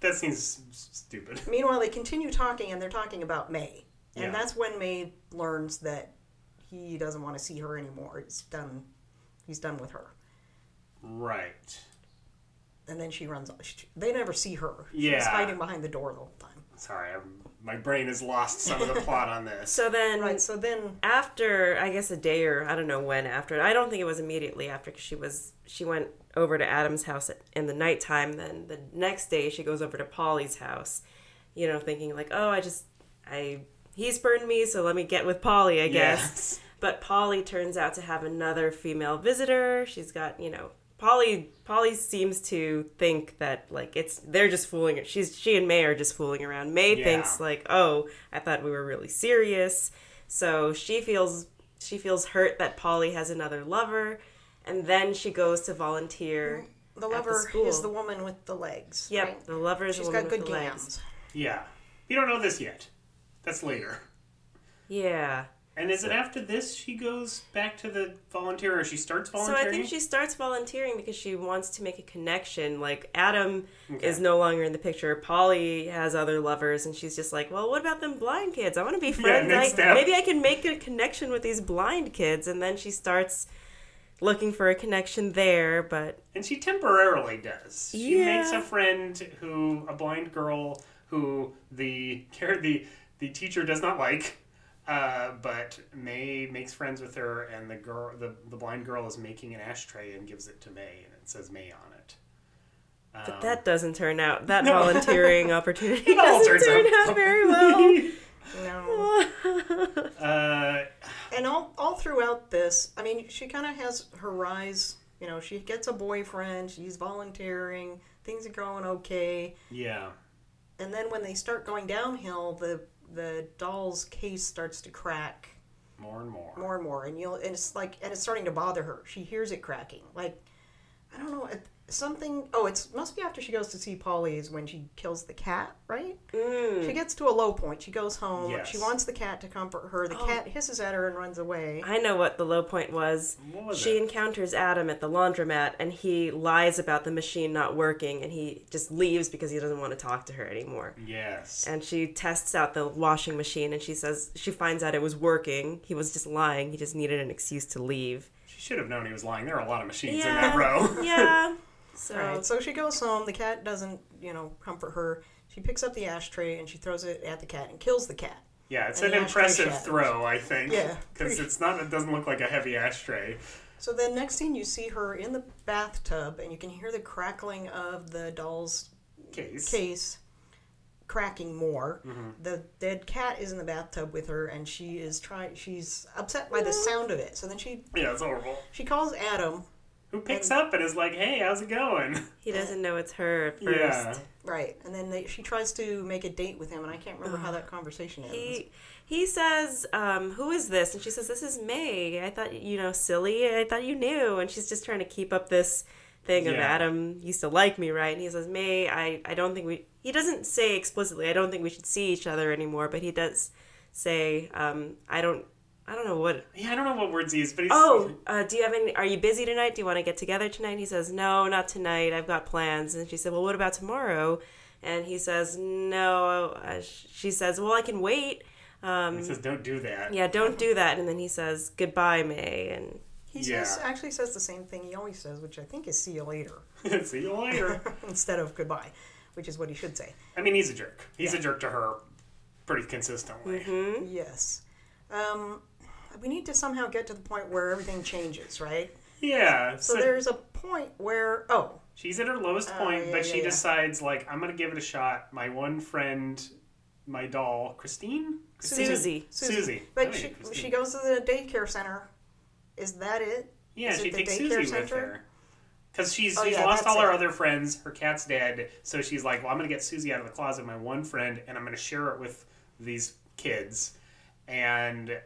That seems stupid. Meanwhile, they continue talking, and they're talking about May, and Yeah. that's when May learns that he doesn't want to see her anymore. He's done. He's done with her, Right. and then she runs. off. They never see her. She's Yeah. hiding behind the door the whole time. Sorry, I'm, my brain has lost some of the plot on this. so then Right. So then, after I guess a day or I don't know when after I don't think it was immediately after because she was she went over to Adam's house at, in the nighttime. Then the next day she goes over to Polly's house, you know, thinking like, oh, I just I he's burned me, so let me get with Polly, I guess. Yes. But Polly turns out to have another female visitor. She's got you know. Polly Polly seems to think that like it's they're just fooling her. She's she and May are just fooling around. May Yeah. thinks like, "Oh, I thought we were really serious." So she feels she feels hurt that Polly has another lover, and then she goes to volunteer. Mm, the at the lover school. is the woman with the legs. Yep, right? the lover is She's the woman got with good the legs. Yeah. You don't know this yet. That's later. Yeah. And is it after this she goes back to the volunteer or she starts volunteering? So? I think she starts volunteering because she wants to make a connection. Like Adam Okay. is no longer in the picture. Polly has other lovers, and she's just like, "Well, what about them blind kids? I want to be friends. next I, step. maybe I can make a connection with these blind kids." And then she starts looking for a connection there. But And she temporarily does. She Yeah. makes a friend who a blind girl who the care the the teacher does not like. Uh, but May makes friends with her, and the girl, the, the blind girl, is making an ashtray and gives it to May, and it says May on it. but Um, that doesn't turn out. That No. volunteering opportunity It doesn't turns turn out out very well. No. uh, and all all throughout this, I mean, she kind of has her rise. You know, she gets a boyfriend. She's volunteering. Things are going okay. yeah, and then when they start going downhill, the the doll's case starts to crack more and more. more and more, and you'll and it's like and it's starting to bother her. She hears it cracking. Like I don't know. At, something. Oh, it's must be after she goes to see Polly is when she kills the cat, right? Mm. She gets to a low point. She goes home. Yes. She wants the cat to comfort her. The cat hisses at her and runs away. I know what the low point was. Was she it? encounters Adam at the laundromat and he lies about the machine not working and he just leaves because he doesn't want to talk to her anymore. Yes. And she tests out the washing machine and she says she finds out it was working. He was just lying. He just needed an excuse to leave. She should have known he was lying. There are a lot of machines in that row. yeah. So Right. So she goes home. The cat doesn't, you know, comfort her. She picks up the ashtray and she throws it at the cat and kills the cat. Yeah, it's And an impressive throw, I think. Yeah. Because it's not. It doesn't look like a heavy ashtray. So then next scene you see her in the bathtub and you can hear the crackling of the doll's Case. case cracking more. Mm-hmm. The dead cat is in the bathtub with her and she is trying she's upset by the sound of it. So then she Yeah, it's horrible. she calls Adam, Who picks up and is like, "Hey, how's it going?" he doesn't know it's her at first. Yeah. right, and then they, she tries to make a date with him and I can't remember how that conversation ends. He he says, um, "Who is this?" And she says, "This is May. I thought you know, silly. I thought you knew." And she's just trying to keep up this thing of Adam used to like me, right? And he says, "May, I I don't think we." He doesn't say explicitly, "I don't think we should see each other anymore," but he does say, um, "I don't." I don't know what. Yeah, I don't know what words he used, but he's. Oh, uh, do you have any? Are you busy tonight? Do you want to get together tonight? He says, "No, not tonight. I've got plans." And she said, "Well, what about tomorrow?" And he says, "No." Uh, she says, "Well, I can wait." Um, he says, "Don't do that." yeah, don't do that. And then he says, goodbye, May. And He Yeah. says actually says the same thing he always says, which I think is see you later See you later. instead of goodbye, which is what he should say. I mean, he's a jerk. He's Yeah. a jerk to her, pretty consistently. Mm-hmm. Yes. Um, we need to somehow get to the point where everything changes, right? Yeah. So So, there's a point where oh, she's at her lowest Oh, point, yeah, but yeah, she yeah. decides like, "I'm gonna give it a shot." My one friend, my doll, Christine. Christine? Susie. Susie. But Oh, yeah, she Christine. she goes to the daycare center. Is that it? Yeah, Is it she the takes daycare Susie with center? her. Because she's, Oh, she's yeah, lost that's all her it. other friends. Her cat's dead. So she's like, well, I'm going to get Susie out of the closet, my one friend, and I'm going to share it with these kids. And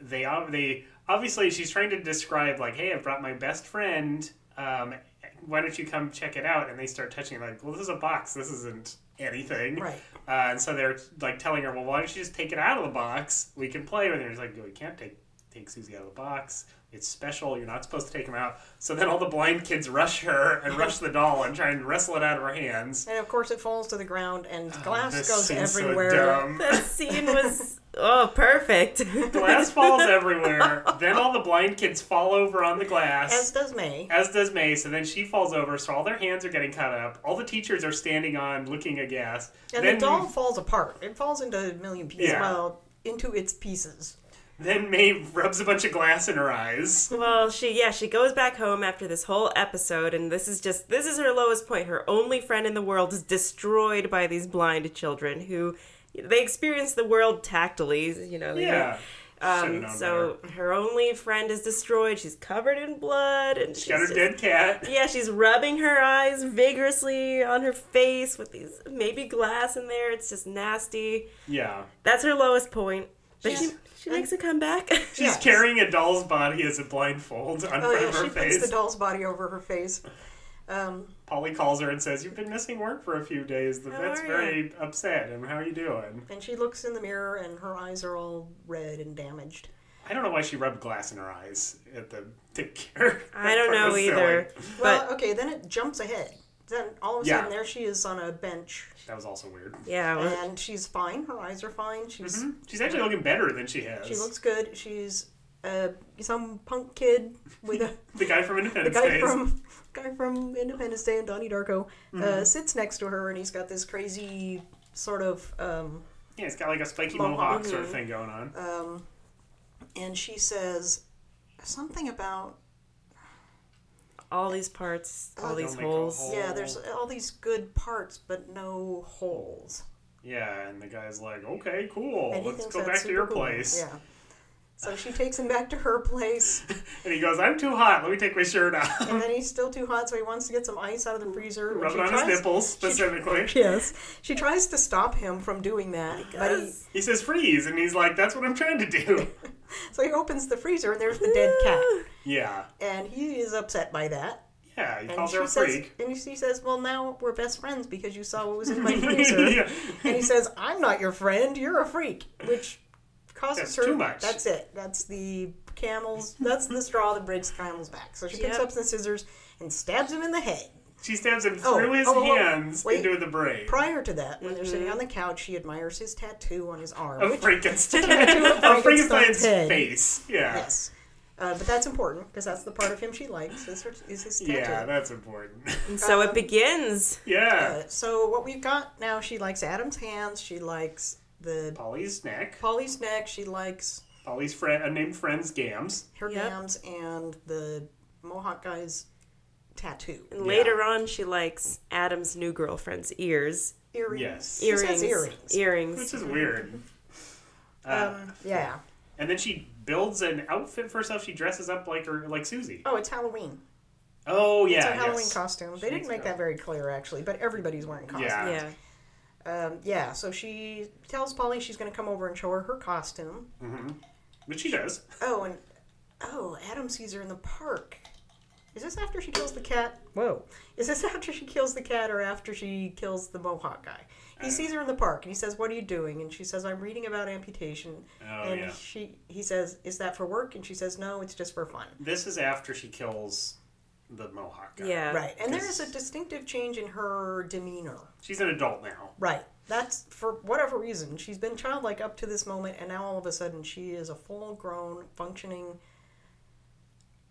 they, they obviously, she's trying to describe, like, hey, I've brought my best friend. Um, why don't you come check it out? And they start touching it, like, well, this is a box. This isn't anything. Right. Uh, and so they're like telling her, well, why don't you just take it out of the box? We can play with it. And She's like, no, we can't take take Susie out of the box. It's special. You're not supposed to take him out. So then all the blind kids rush her and rush the doll and try and wrestle it out of her hands. And of course, it falls to the ground, and glass Oh, goes so everywhere. dumb. that scene was, oh, perfect. Glass falls everywhere. Then all the blind kids fall over on the glass. As does May. As does May, so then she falls over, so all their hands are getting cut up. All the teachers are standing on, looking aghast. And then, the doll falls apart. It falls into a million pieces. Yeah. Well, into its pieces. then May rubs a bunch of glass in her eyes. well, she, yeah, she goes back home after this whole episode, and this is just, this is her lowest point. Her only friend in the world is destroyed by these blind children who, they experience the world tactily, you know. Yeah. Should've Um, known so her only friend is destroyed. She's covered in blood, and She got her she's dead cat. Yeah, she's rubbing her eyes vigorously on her face with these maybe glass in there. It's just nasty. Yeah. That's her lowest point. But she She's- she makes a comeback. She's Yes. carrying a doll's body as a blindfold on her face. Oh front yeah, of her she face. puts the doll's body over her face. Um, Polly calls her and says, "You've been missing work for a few days. The vet's very upset. And how are you doing?" and she looks in the mirror, and her eyes are all red and damaged. I don't know why she rubbed glass in her eyes at the daycare. I don't know either. silly. Well, But okay, then it jumps ahead. Then all of a Yeah. sudden, there she is on a bench, That was also weird. yeah, well, and she's fine. Her eyes are fine. She's Mhm. She's actually looking better than she has. she looks good. She's uh, some punk kid with a the guy from the Independence guy Days. from guy from Independence Day and Donnie Darko uh, Mm-hmm. sits next to her, and he's got this crazy sort of. Um, yeah, he's got like a spiky Mohawk. mohawk sort of thing going on. um, and she says something about all these parts, all these don't make a holes. hole. yeah. There's all these good parts, but no holes. Yeah, and the guy's like, "Okay, cool. And Let's go back to your cool. place." Yeah. So she takes him back to her place, And he goes, "I'm too hot. Let me take my shirt off." and then he's still too hot, so he wants to get some ice out of the freezer. Rub she it on his tries- nipples specifically. Yes, she tries to stop him from doing that, but he, He says freeze, and he's like, "That's what I'm trying to do." so he opens the freezer, and there's the dead cat, yeah, and he is upset by that. Yeah, he And calls her a says, freak. and she says, "Well, now we're best friends because you saw what was in my freezer." yeah. And he says, "I'm not your friend. You're a freak," which causes That's her. too much. That's it. That's the camels. That's the straw that breaks the camel's back. So she picks Yep. up the scissors and stabs him in the head. She stabs him Oh, through his oh, oh, hands wait. into the brain. Prior to that, when they're sitting on the couch, she admires his tattoo on his arm. Of which, Frankenstein. Tattoo of of Frankenstein's Frankenstein's head. face. Yeah. yes. Uh, but that's important because that's the part of him she likes is, her, is his tattoo. Yeah, that's important. And so Um, it begins. yeah. Uh, so what we've got now, she likes Adam's hands. She likes the Polly's neck. Polly's neck. She likes Polly's friend, uh, named friends, Gams. her Yep. gams and the Mohawk guy's tattoo. And later on, she likes Adam's new girlfriend's ears. Earrings. Yes. She Earrings. says earrings. Earrings. Which is weird. Uh, Um, yeah. and then she builds an outfit for herself. She dresses up like her, like Susie. Oh, it's Halloween. Oh yeah, It's a Halloween yes. costume. She They didn't makes make it that very clear, actually, but everybody's wearing costumes. Yeah. yeah. Um, yeah, so she tells Polly she's going to come over and show her her costume. But she does. Oh, and oh, Adam sees her in the park. Is this after she kills the cat? Whoa. Is this after she kills the cat or after she kills the Mohawk guy? He sees her in the park and he says, "What are you doing?" And she says, "I'm reading about amputation." Oh, and yeah. she he says, "Is that for work?" And she says, "No, it's just for fun." This is after she kills the Mohawk guy. Yeah. Right. And there is a distinctive change in her demeanor. She's an adult now. Right. That's for whatever reason. She's been childlike up to this moment, and now all of a sudden she is a full grown, functioning.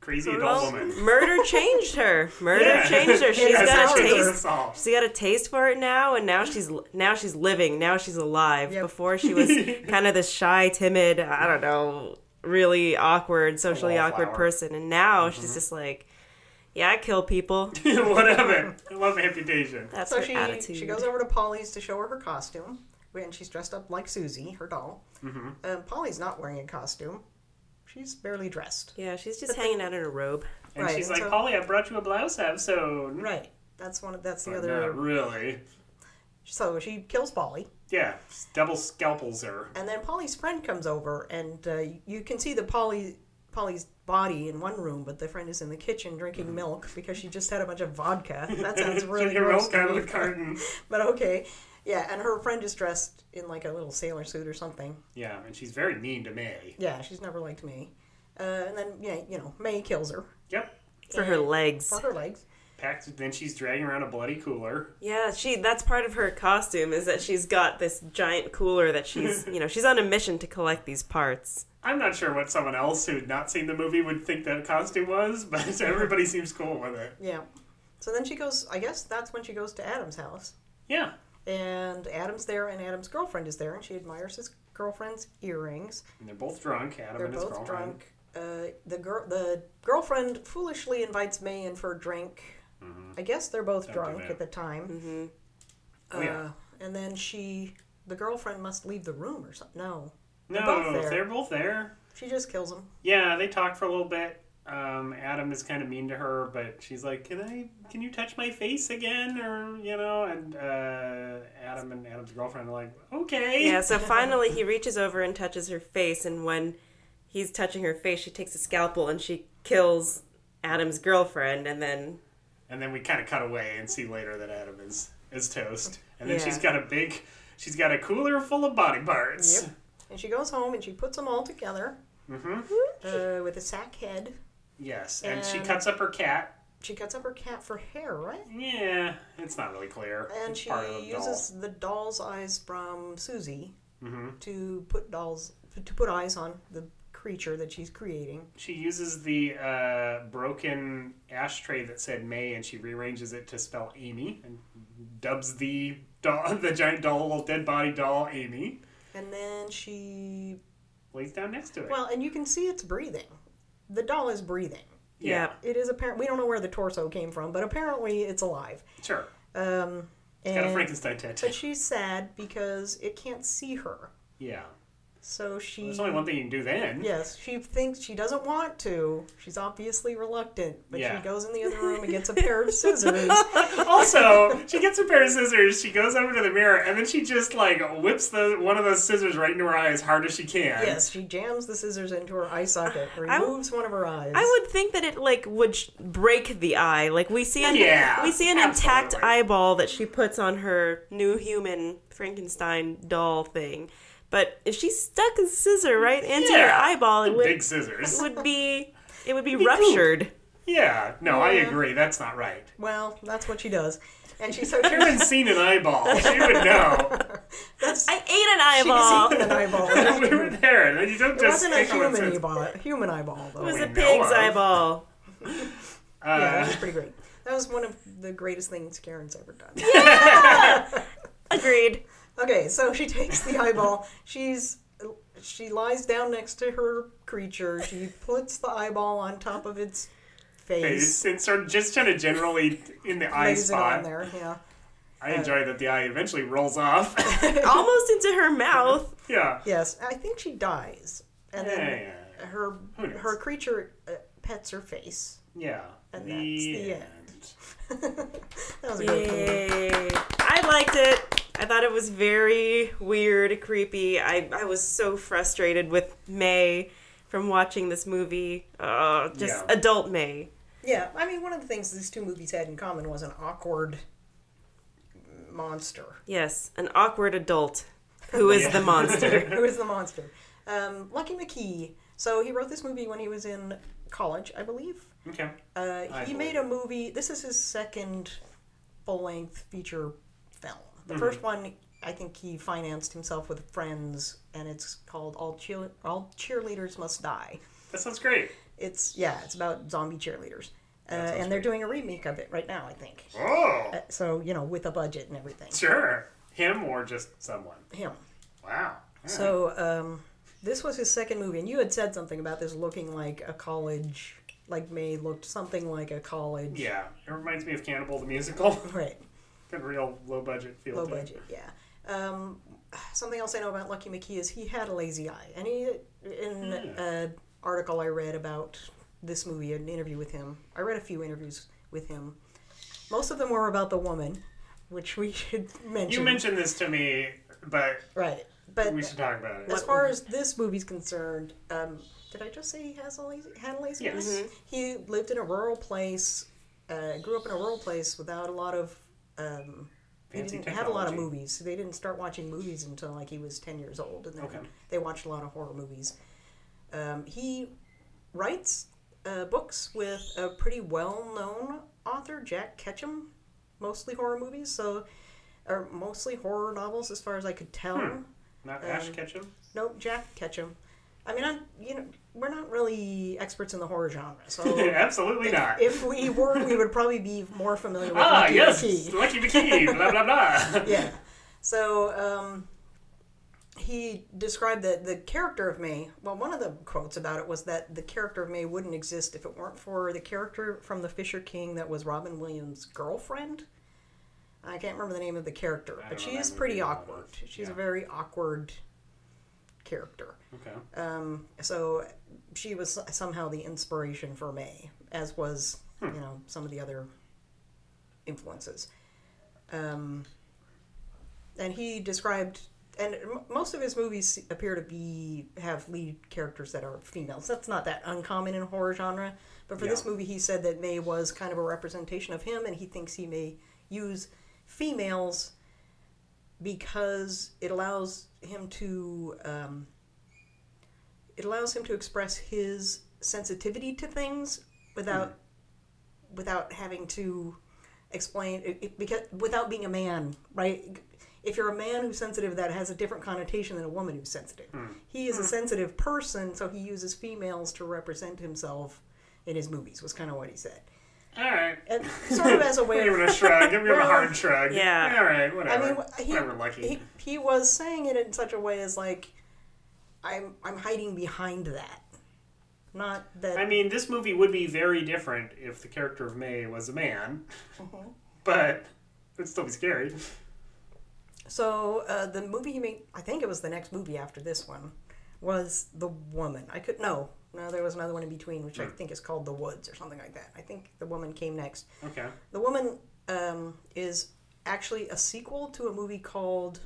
Crazy Well, adult woman. murder changed her. Murder Yeah. changed her. She's Yes, got a changed taste. all. She's got a taste for it now, and now she's now she's living. Now she's alive. Yep. Before she was kind of this shy, timid, I don't know, really awkward, socially awkward wallflower. person, and now Mm-hmm. she's just like, yeah, I kill people. Whatever. I love amputation. That's So her she attitude. she goes over to Polly's to show her her costume, and she's dressed up like Susie, her doll. Mm-hmm. Um, Polly's not wearing a costume; she's barely dressed. yeah, she's just hanging out in a robe. And Right, she's and like, so- Polly, I brought you a blouse episode. Right. That's one. Of, that's the But other. Not really. So she kills Polly, Yeah. Double scalpels her. and then Polly's friend comes over, and uh, you can see the Polly Polly's body in one room, but the friend is in the kitchen drinking milk because she just had a bunch of vodka. That sounds really Drinking gross milk to out of the carton. But okay. Yeah, and her friend is dressed in like a little sailor suit or something. Yeah, and she's very mean to May. Yeah, she's never liked me. Uh, and then, yeah, you know, May kills her Yep. For her legs. for her legs. Packed. Then she's dragging around a bloody cooler. Yeah, she that's part of her costume is that she's got this giant cooler that she's you know, she's on a mission to collect these parts. I'm not sure what someone else who'd not seen the movie would think that costume was, but everybody seems cool with it. Yeah. So then she goes, I guess that's when she goes to Adam's house. Yeah. And Adam's there, and Adam's girlfriend is there, and she admires his girlfriend's earrings. And they're both drunk, Adam They're and his both girlfriend. drunk. Uh, the girl, the girlfriend, foolishly invites May in for a drink. I guess they're both Mm-hmm. Don't drunk at the time. Mm-hmm. Oh, yeah. Uh, and then she, the girlfriend, must leave the room or something. No, No, both there. they're both there. she just kills him. Yeah, they talk for a little bit. Um, Adam is kind of mean to her, but she's like, "Can I? Can you touch my face again?" Or you know, and uh, Adam and Adam's girlfriend are like, "Okay." Yeah, so finally he reaches over and touches her face and when he's touching her face, she takes a scalpel and she kills Adam's girlfriend and then And then we kind of cut away and see later that Adam is is toast, and then Yeah. she's got a big, she's got a cooler full of body parts. Yep. And she goes home and she puts them all together mm-hmm. uh, with a sack head. Yes, and, she cuts up her cat. She cuts up her cat for hair, right? Yeah, it's not really clear. And it's she the doll. uses the doll's eyes from Susie mm-hmm. to put dolls to put eyes on the creature that she's creating. She uses the uh, broken ashtray that said May, and she rearranges it to spell Amy, and dubs the doll, the giant doll, dead body doll, Amy. And then she Lays down next to it. well, and you can see it's breathing. The doll is breathing. yeah, It is apparent. We don't know where the torso came from, but apparently it's alive. sure. Um, It's got a Frankenstein tattoo. But she's sad because it can't see her. Yeah. So she. There's only one thing you can do then. Yes, she thinks she doesn't want to. She's obviously reluctant, but Yeah. she goes in the other room and gets a pair of scissors. Also, she gets a pair of scissors. She goes over to the mirror, and then she just like whips the one of those scissors right into her eye as hard as she can. yes, she jams the scissors into her eye socket, I- removes one of her eyes. I would think that it like would sh- break the eye. Like we see an Yeah, we see an intact eyeball that she puts on her new human Frankenstein doll thing. But if she stuck a scissor right into your eyeball, it would Big scissors. it would be it would be ruptured. Yeah, no, I agree. That's not right. Well, that's what she does, and she so she, Karen's seen an eyeball. She would know. that's I ate an eyeball. she's eaten an eyeball. we were there. and You don't It just wasn't a think it human as- eyeball. Human eyeball though. It was we a pig's of. eyeball. yeah, Uh, that was pretty great. That was one of the greatest things Karen's ever done. Yeah! Agreed. Okay, so she takes the eyeball. She's she lies down next to her creature. She puts the eyeball on top of its face. face and sort of just kind of generally in the eye Lays it on spot. there. Yeah. I enjoy that the eye eventually rolls off. Almost into her mouth. yeah. Yes, I think she dies, and Yeah, then yeah, her her creature uh, pets her face. yeah. And that's the end. that was a great movie. Yay. I liked it. I thought it was very weird, creepy. I, I was so frustrated with May from watching this movie. Uh, just Yeah. adult May. Yeah, I mean, one of the things these two movies had in common was an awkward monster. Yes, an awkward adult who is Yeah. the monster. Who is the monster? Um, Lucky McKee. So he wrote this movie when he was in college, I believe. Okay. Uh, he believe made a movie. This is his second full-length feature film. The Mm-hmm. first one, I think he financed himself with friends, and it's called "All Cheer- All Cheerleaders Must Die." That sounds great. It's yeah, it's about zombie cheerleaders, uh, and they're doing a remake of it right now. I think. Oh, Uh, so you know, with a budget and everything. sure. Him or just someone. Him. Wow. So um, this was his second movie, and you had said something about this looking like a college, like May looked something like a college. Yeah, it reminds me of Cannibal the musical. Right. Got a real low budget feel. Low to it. yeah. Um, something else I know about Lucky McKee is he had a lazy eye, and he in Hmm. an article I read about this movie, an interview with him. I read a few interviews with him. Most of them were about the woman, which we should mention. You mentioned this to me, but right, but we should talk about it. as far as this movie's concerned, um, did I just say he has a lazy had a lazy Yes. eye? He lived in a rural place, uh, grew up in a rural place without a lot of. Um, he didn't have a lot of technology. movies. They didn't start watching movies until like he was ten years old, and then Okay. they watched a lot of horror movies. Um, he writes uh, books with a pretty well-known author, Jack Ketchum, mostly horror movies. So, or mostly horror novels, as far as I could tell. Hmm. Not Ash um, Ketchum. Nope, Jack Ketchum. I mean, I'm, you know, we're not really experts in the horror genre, so Absolutely not. if we were, we would probably be more familiar with ah, Lucky yes, McKee. Lucky McKee. blah blah blah. Yeah. So um, he described that the character of May. Well, one of the quotes about it was that the character of May wouldn't exist if it weren't for the character from The Fisher King that was Robin Williams' girlfriend. I can't remember the name of the character, but she is pretty awkward. She's Yeah. a very awkward character. Okay. Um, so she was somehow the inspiration for May, as was you know some of the other influences. Um, and he described, and m- most of his movies appear to be have lead characters that are females. That's not that uncommon in horror genre. But for this movie, he said that May was kind of a representation of him, and he thinks he may use females because it allows him to um, it allows him to express his sensitivity to things without without having to explain it, it- because without being a man right? If you're a man who's sensitive that has a different connotation than a woman who's sensitive. He is a sensitive person so he uses females to represent himself in his movies was kind of what he said All right. and sort of as a way Give of it a shrug. Give him a hard shrug. yeah. All right. Whatever. I mean, he, whatever. Lucky. he he was saying it in such a way as like, I'm I'm hiding behind that, not that. I mean, this movie would be very different if the character of May was a man, Mm-hmm. but it'd still be scary. so uh, the movie he made, I think it was the next movie after this one, was the woman. I could no, no. There was another one in between, which I think is called the Woods or something like that. I think the woman came next. Okay. The woman um, is actually a sequel to a movie called.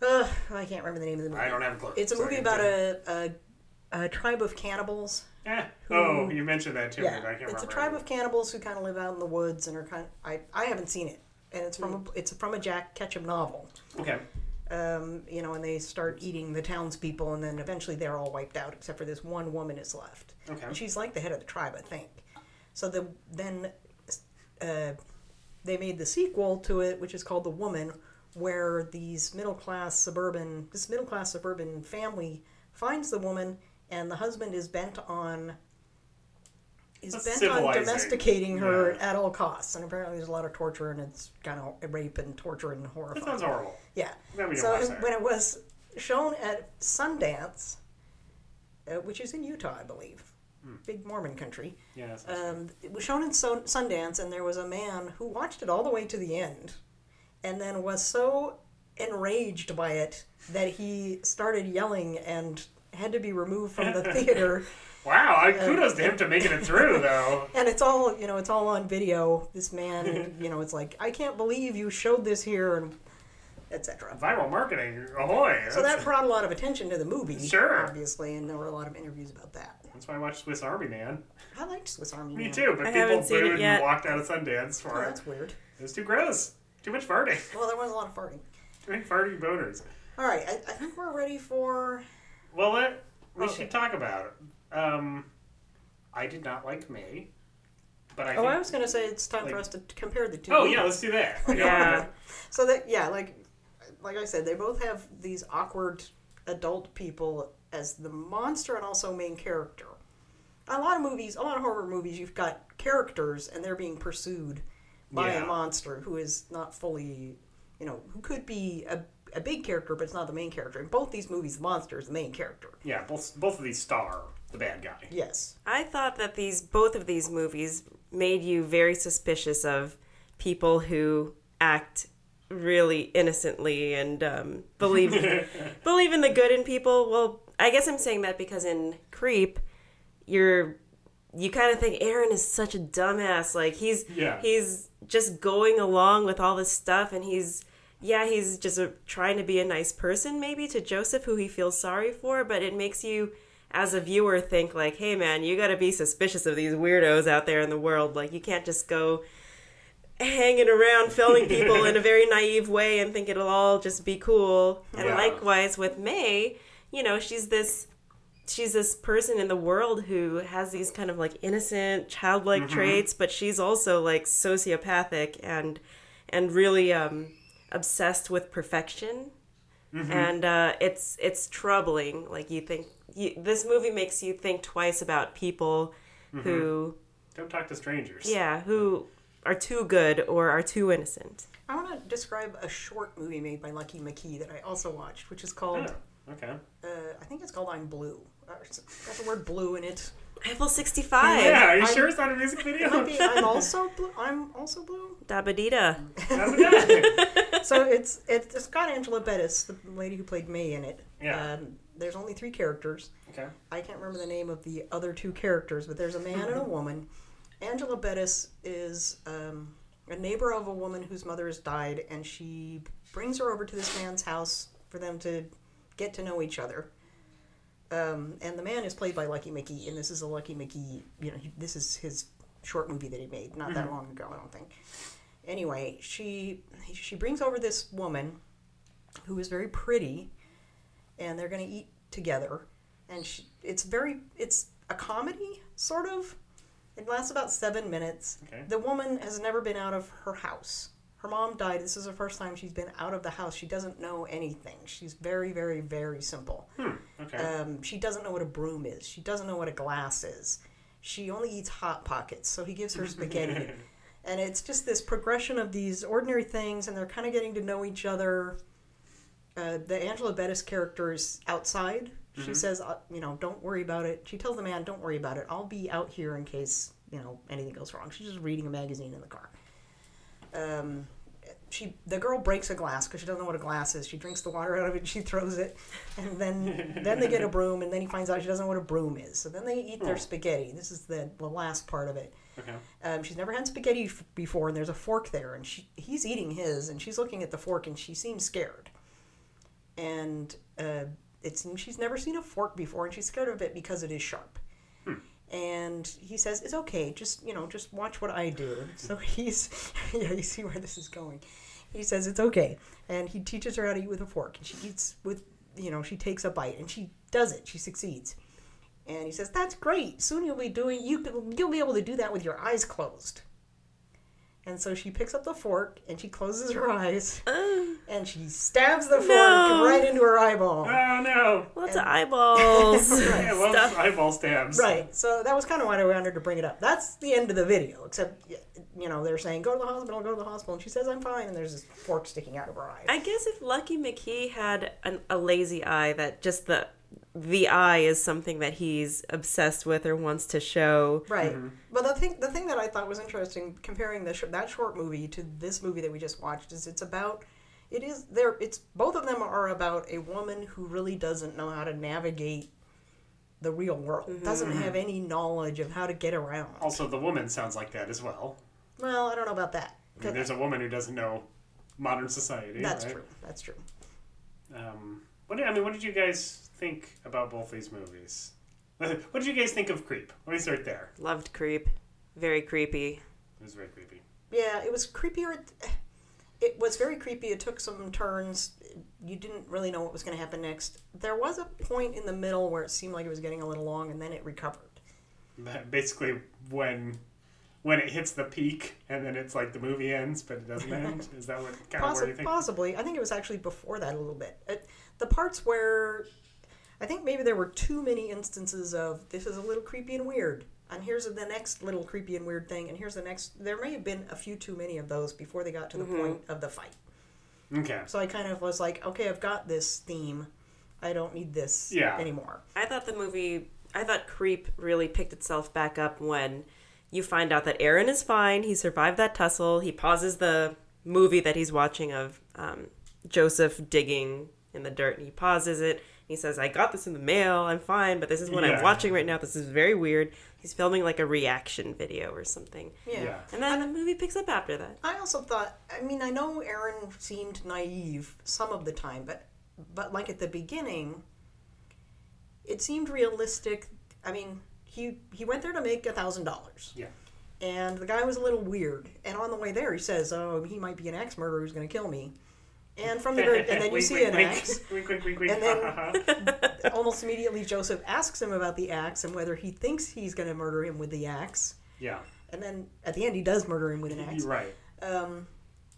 Uh, I can't remember the name of the movie. I don't have a clue. It's a Sorry, movie about a, a, a tribe of cannibals. Eh. Oh, you mentioned that too. Yeah, but I can't remember. it's a tribe of cannibals who kind of live out in the woods and are kind. Of, I I haven't seen it, and it's from a, it's from a Jack Ketchum novel. Okay. Um, you know, and they start eating the townspeople, and then eventually they're all wiped out except for this one woman is left. Okay. And she's like the head of the tribe, I think. So the then uh, they made the sequel to it, which is called The Woman, where these middle class suburban this middle class suburban family finds the woman, and the husband is bent on is bent on domesticating her Yeah. at all costs. And apparently, there's a lot of torture, and it's kind of rape and torture and That horrifying. sounds horrible. Yeah. Then we don't So it- when it was shown at Sundance, uh, which is in Utah, I believe, Hmm. big Mormon country, Yeah. um, it was shown in so- Sundance, and there was a man who watched it all the way to the end, and then was so enraged by it that he started yelling and had to be removed from the theater. Wow. I uh, kudos to him to making it through though. And it's all you know, it's all on video. This man, you know, it's like I can't believe you showed this here, and etc. Viral marketing. Ahoy. So that brought a lot of attention to the movie, Sure. obviously, and there were a lot of interviews about that. That's why I watched Swiss Army Man. I liked Swiss Army Man. Me Man. too, but I people haven't seen it booed yet. and walked out of Sundance Oh, for it. that's weird. It was too gross. Too much farting. Well, there was a lot of farting. Too many farting boners. All right, I, I think we're ready for. Well, let, we oh, Okay. should talk about it. Um, I did not like May, but I Oh, think. I was going to say it's time for us to compare the two. oh yeah, let's do that. Like, Yeah. So that yeah, like like I said, they both have these awkward adult people as the monster and also main character. A lot of movies, a lot of horror movies, you've got characters and they're being pursued by Yeah. a monster who is not fully, you know, who could be a, a big character, but it's not the main character. In both these movies, the monster is the main character. Yeah, both both of these star the bad guy. Yes. I thought that these both of these movies made you very suspicious of people who act really innocently and um, believe believe in the good in people. Well, I guess I'm saying that because in Creep, you're you kind of think Aaron is such a dumbass. Like he's Yeah. he's just going along with all this stuff, and he's yeah he's just a, trying to be a nice person maybe to Joseph, who he feels sorry for. But it makes you as a viewer think like, hey man, you got to be suspicious of these weirdos out there in the world. Like you can't just go hanging around filming people in a very naive way and think it'll all just be cool. And Yeah. likewise with May, you know, she's this she's this person in the world who has these kind of like innocent childlike traits, but she's also like sociopathic and and really um obsessed with perfection. And uh, it's it's troubling. Like you think you, this movie makes you think twice about people who Don't talk to strangers. yeah, who are too good or are too innocent. I want to describe a short movie made by Lucky McKee that I also watched, which is called, Oh, okay. uh, I think it's called I'm Blue. Uh, it's got the word blue in it. Eiffel 65. Yeah, are you I'm- sure it's not a music video? It might be I'm also blue. I'm also blue. Dabadita. So it's it's, it's got Angela Bettis, the lady who played May in it. Yeah. Um, there's only three characters. okay. I can't remember the name of the other two characters, but there's a man and a woman. Angela Bettis is um, a neighbor of a woman whose mother has died, and she brings her over to this man's house for them to get to know each other. Um, and the man is played by Lucky McKee, and this is a Lucky McKee. You know, he, this is his short movie that he made not that long ago, I don't think. Anyway, she she brings over this woman who is very pretty, and they're going to eat together. And she, it's very it's a comedy sort of. It lasts about seven minutes. Okay. The woman has never been out of her house. Her mom died. This is the first time she's been out of the house. She doesn't know anything. She's very, very, very simple. Hmm. Okay. Um, she doesn't know what a broom is. She doesn't know what a glass is. She only eats hot pockets, so he gives her spaghetti. and it's just this progression of these ordinary things, and they're kind of getting to know each other. Uh, the Angela Bettis character is outside. She says, uh, you know, don't worry about it. She tells the man, don't worry about it. I'll be out here in case, you know, anything goes wrong. She's just reading a magazine in the car. Um, she the girl breaks a glass because she doesn't know what a glass is. She drinks the water out of it, and she throws it, and then then they get a broom, and then he finds out she doesn't know what a broom is. So then they eat their Oh. spaghetti. This is the the last part of it. Okay. Um, she's never had spaghetti f- before, and there's a fork there, and she he's eating his, and she's looking at the fork, and she seems scared. And uh, it seems she's never seen a fork before, and she's scared of it because it is sharp. And he says, "It's okay. Just you know, just watch what I do." So he's, yeah, you see where this is going. He says it's okay, and he teaches her how to eat with a fork, and she eats with, you know, she takes a bite, and she does it. She succeeds. And he says, "That's great. Soon you'll be doing you you'll be able to do that with your eyes closed." And so she picks up the fork and she closes her eyes and she stabs the fork No. right into her eyeball. Oh no! Lots of eyeballs. I love Stuff. eyeball stabs. Right. So that was kind of why I wanted to bring it up. That's the end of the video. Except, you know, they're saying, "Go to the hospital. Go to the hospital," and she says, "I'm fine." And there's this fork sticking out of her eye. I guess if Lucky McKee had an, a lazy eye, that just the the eye is something that he's obsessed with or wants to show. Right. But the thing, the thing that I thought was interesting, comparing the sh- that short movie to this movie that we just watched, is it's about. It is there. It's both of them are about a woman who really doesn't know how to navigate the real world. Doesn't have any knowledge of how to get around. Also, the woman sounds like that as well. Well, I don't know about that. I mean, there's a woman who doesn't know modern society. That's right? true. That's true. Um, what did, I mean, what did you guys think about both these movies? What did you guys think of Creep? Let me start there. Loved Creep. Very creepy. It was very creepy. Yeah, it was creepier. It was very creepy. It took some turns. You didn't really know what was going to happen next. There was a point in the middle where it seemed like it was getting a little long, and then it recovered. But Basically, when when it hits the peak and then it's like the movie ends, but it doesn't end. Is that what kind of where you think? possibly. I think it was actually before that a little bit. It, the parts where I think maybe there were too many instances of this is a little creepy and weird, and here's the next little creepy and weird thing, and here's the next. There may have been a few too many of those before they got to the point of the fight. Okay. So I kind of was like, okay, I've got this theme. I don't need this Yeah. anymore. I thought the movie, I thought Creep really picked itself back up when you find out that Aaron is fine. He survived that tussle. He pauses the movie that he's watching of um, Joseph digging in the dirt and he pauses it. He says, I got this in the mail. I'm fine, but this is what Yeah. I'm watching right now. This is very weird. He's filming like a reaction video or something. Yeah. Yeah. And then the movie picks up after that. I also thought. I mean, I know Aaron seemed naive some of the time, but but like at the beginning, it seemed realistic. I mean, he he went there to make a thousand dollars. Yeah. And the guy was a little weird. And on the way there, he says, "Oh, he might be an axe murderer who's going to kill me." And from the very, and then you see an axe. And then- Almost immediately, Joseph asks him about the axe and whether he thinks he's going to murder him with the axe. yeah. And then at the end, he does murder him with an axe. Right. Um,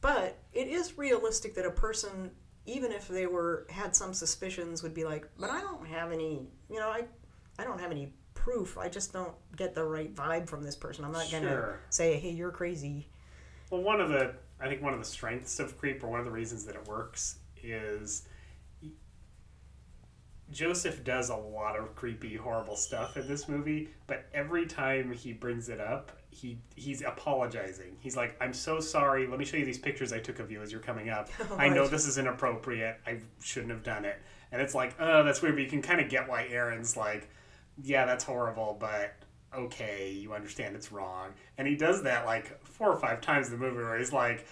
but it is realistic that a person, even if they were had some suspicions, would be like, "But I don't have any. You know, I, I don't have any proof. I just don't get the right vibe from this person. I'm not Sure. say, hey, you're crazy.' Well, one of the I think one of the strengths of Creep, or one of the reasons that it works, is Joseph does a lot of creepy, horrible stuff in this movie. But every time he brings it up, he he's apologizing. He's like, "I'm so sorry. Let me show you these pictures I took of you as you're coming up. Oh, I know this is inappropriate. I shouldn't have done it." And it's like, "Oh, that's weird." But you can kind of get why Aaron's like, "Yeah, that's horrible, but." Okay, you understand it's wrong. And he does that like four or five times in the movie where he's like,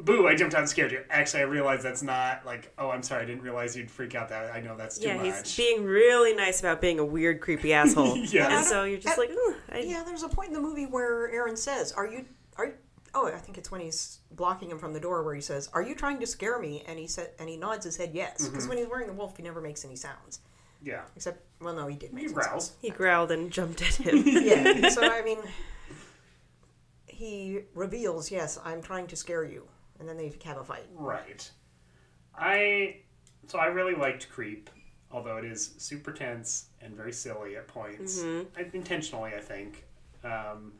boo, I jumped out and scared you. Actually, I realized that's not like, oh, I'm sorry, I didn't realize you'd freak out that. I know that's too yeah, much. he's being really nice about being a weird, creepy asshole. Yes. And so you're just like, "Ooh, I, Yeah, there's a point in the movie where Aaron says, "Are you? Are you?" Oh, I think it's when he's blocking him from the door where he says, "Are you trying to scare me?" And he said, and he nods his head yes, mm-hmm. because when he's wearing the wolf, he never makes any sounds. Yeah. Except, well, no, he did make He growls. sounds. he growled and jumped at him. yeah. So I mean, he reveals, "Yes, I'm trying to scare you," and then they have a fight. Right. I so I really liked Creep, although it is super tense and very silly at points, I, intentionally, I think. Um,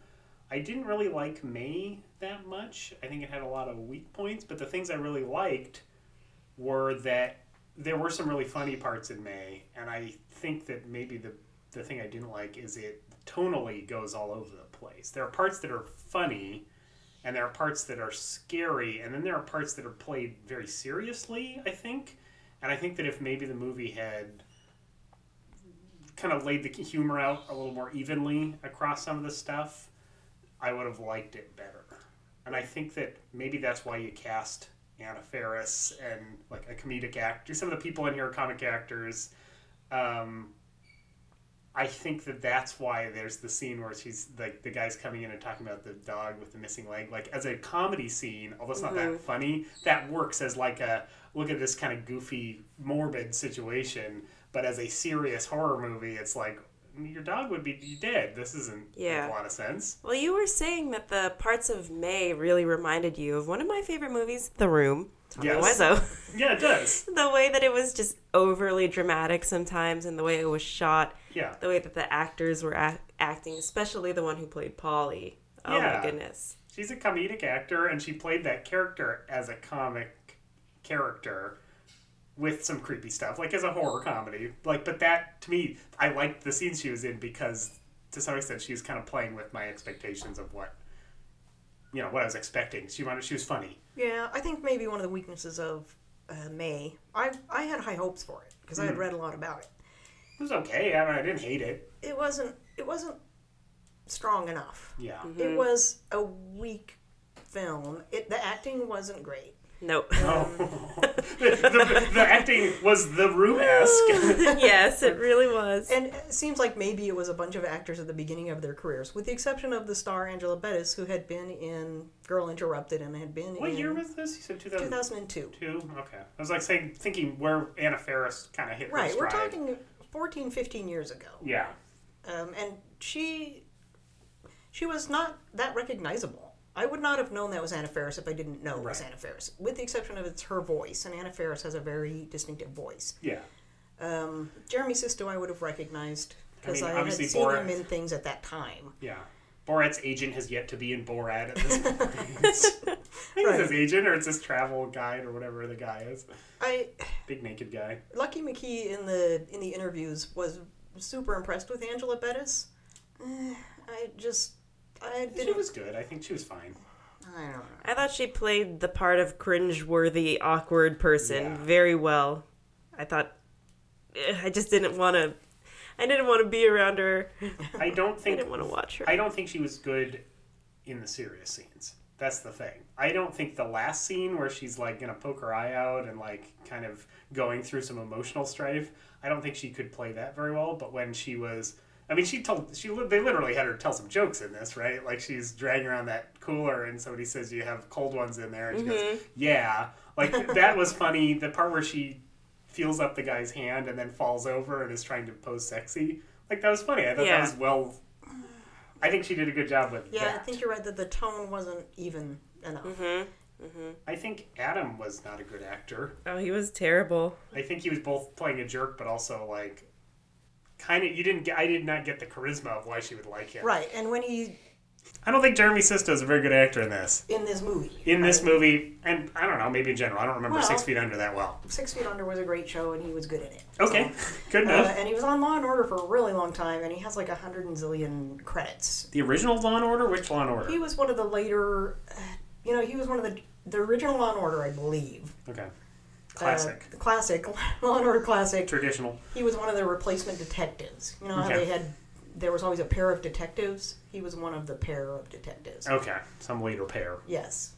I didn't really like May that much. I think it had a lot of weak points, but the things I really liked were that there were some really funny parts in May, and I think that maybe the the thing I didn't like is it tonally goes all over the place. There are parts that are funny, and there are parts that are scary, and then there are parts that are played very seriously. I think, and I think that if maybe the movie had kind of laid the humor out a little more evenly across some of the stuff, I would have liked it better. And I think that maybe that's why you cast Anna Faris and like a comedic actor. Some of the people in here are comic actors. Um, I think that that's why there's the scene where she's like the guy's coming in and talking about the dog with the missing leg. Like as a comedy scene, although it's not that funny, that works as like a look at this kind of goofy, morbid situation. But as a serious horror movie, it's like your dog would be dead. This isn't Yeah. make a lot of sense. Well, you were saying that the parts of May really reminded you of one of my favorite movies, The Room. Tommy Yes. Wiseau. Yeah, it does. the way that it was just overly dramatic sometimes, and the way it was shot, Yeah. the way that the actors were act- acting, especially the one who played Polly. Oh Yeah. my goodness. She's a comedic actor, and she played that character as a comic character with some creepy stuff, like as a horror comedy. Like, but that to me, I liked the scenes she was in because to some extent she was kind of playing with my expectations of what you know what I was expecting. She wanted, she was funny. Yeah, I think maybe one of the weaknesses of uh, May. I I had high hopes for it because I had read a lot about it. It was okay. I, mean, I didn't hate it. It wasn't it wasn't strong enough. Yeah. It was a weak film. It the acting wasn't great. Nope. Oh. the, the, the acting was the room esque. yes, it really was. And it seems like maybe it was a bunch of actors at the beginning of their careers, with the exception of the star Angela Bettis, who had been in Girl Interrupted and had been what in year was this? You said 2000. 2002. Two? Okay. I was like saying, thinking where Anna Faris kind of hit her Right, we're talking 14, 15 years ago. Yeah. Um, and she she was not that recognizable. I would not have known that was Anna Faris if I didn't know it was Right. Anna Faris, with the exception of it's her voice, and Anna Faris has a very distinctive voice. Yeah. Um, Jeremy Sisto I would have recognized because I I, mean, had obviously seen Borat- him in things at that time. Yeah. Borat's agent has yet to be in Borat at this point. I think Right. it's his agent or it's his travel guide or whatever the guy is. I Big naked guy. Lucky McKee in the in the interviews was super impressed with Angela Bettis. Eh, I just I She didn't. was good. I think she was fine. I don't know. I thought she played the part of cringe-worthy, awkward person Yeah. very well. I thought eh, I just didn't want to. I didn't want to be around her. I don't I think didn't want to watch her. I don't think she was good in the serious scenes. That's the thing. I don't think the last scene where she's like gonna poke her eye out and like kind of going through some emotional strife. I don't think she could play that very well. But when she was, I mean, she told she they literally had her tell some jokes in this, right? Like she's dragging around that cooler and somebody says you have cold ones in there, and she goes, mm-hmm. "Yeah." Like that was funny. The part where she feels up the guy's hand and then falls over and is trying to pose sexy. Like that was funny. I thought Yeah. that was well. I think she did a good job with Yeah, that. I think you're right that the tone wasn't even enough. Mm-hmm, mm-hmm. I think Adam was not a good actor. oh, he was terrible. I think he was both playing a jerk, but also like kind of. You didn't get. I did not get the charisma of why she would like him. Right, and when he I don't think Jeremy Sisto is a very good actor in this. in this movie, In this right? movie, and I don't know, maybe in general, I don't remember Well- Six Feet Under that well. Six Feet Under was a great show, and he was good in it. Okay, So, good uh, enough. and he was on Law and Order for a really long time, and he has like a hundred and zillion credits. the original Law and Order, which Law and Order? He was one of the later, uh, you know, he was one of the the original Law and Order, I believe. Okay, Uh, classic, the classic Law and Order classic. traditional. He was one of the replacement detectives. You know how Okay. they had there was always a pair of detectives. He was one of the pair of detectives. Okay, some later pair. Yes,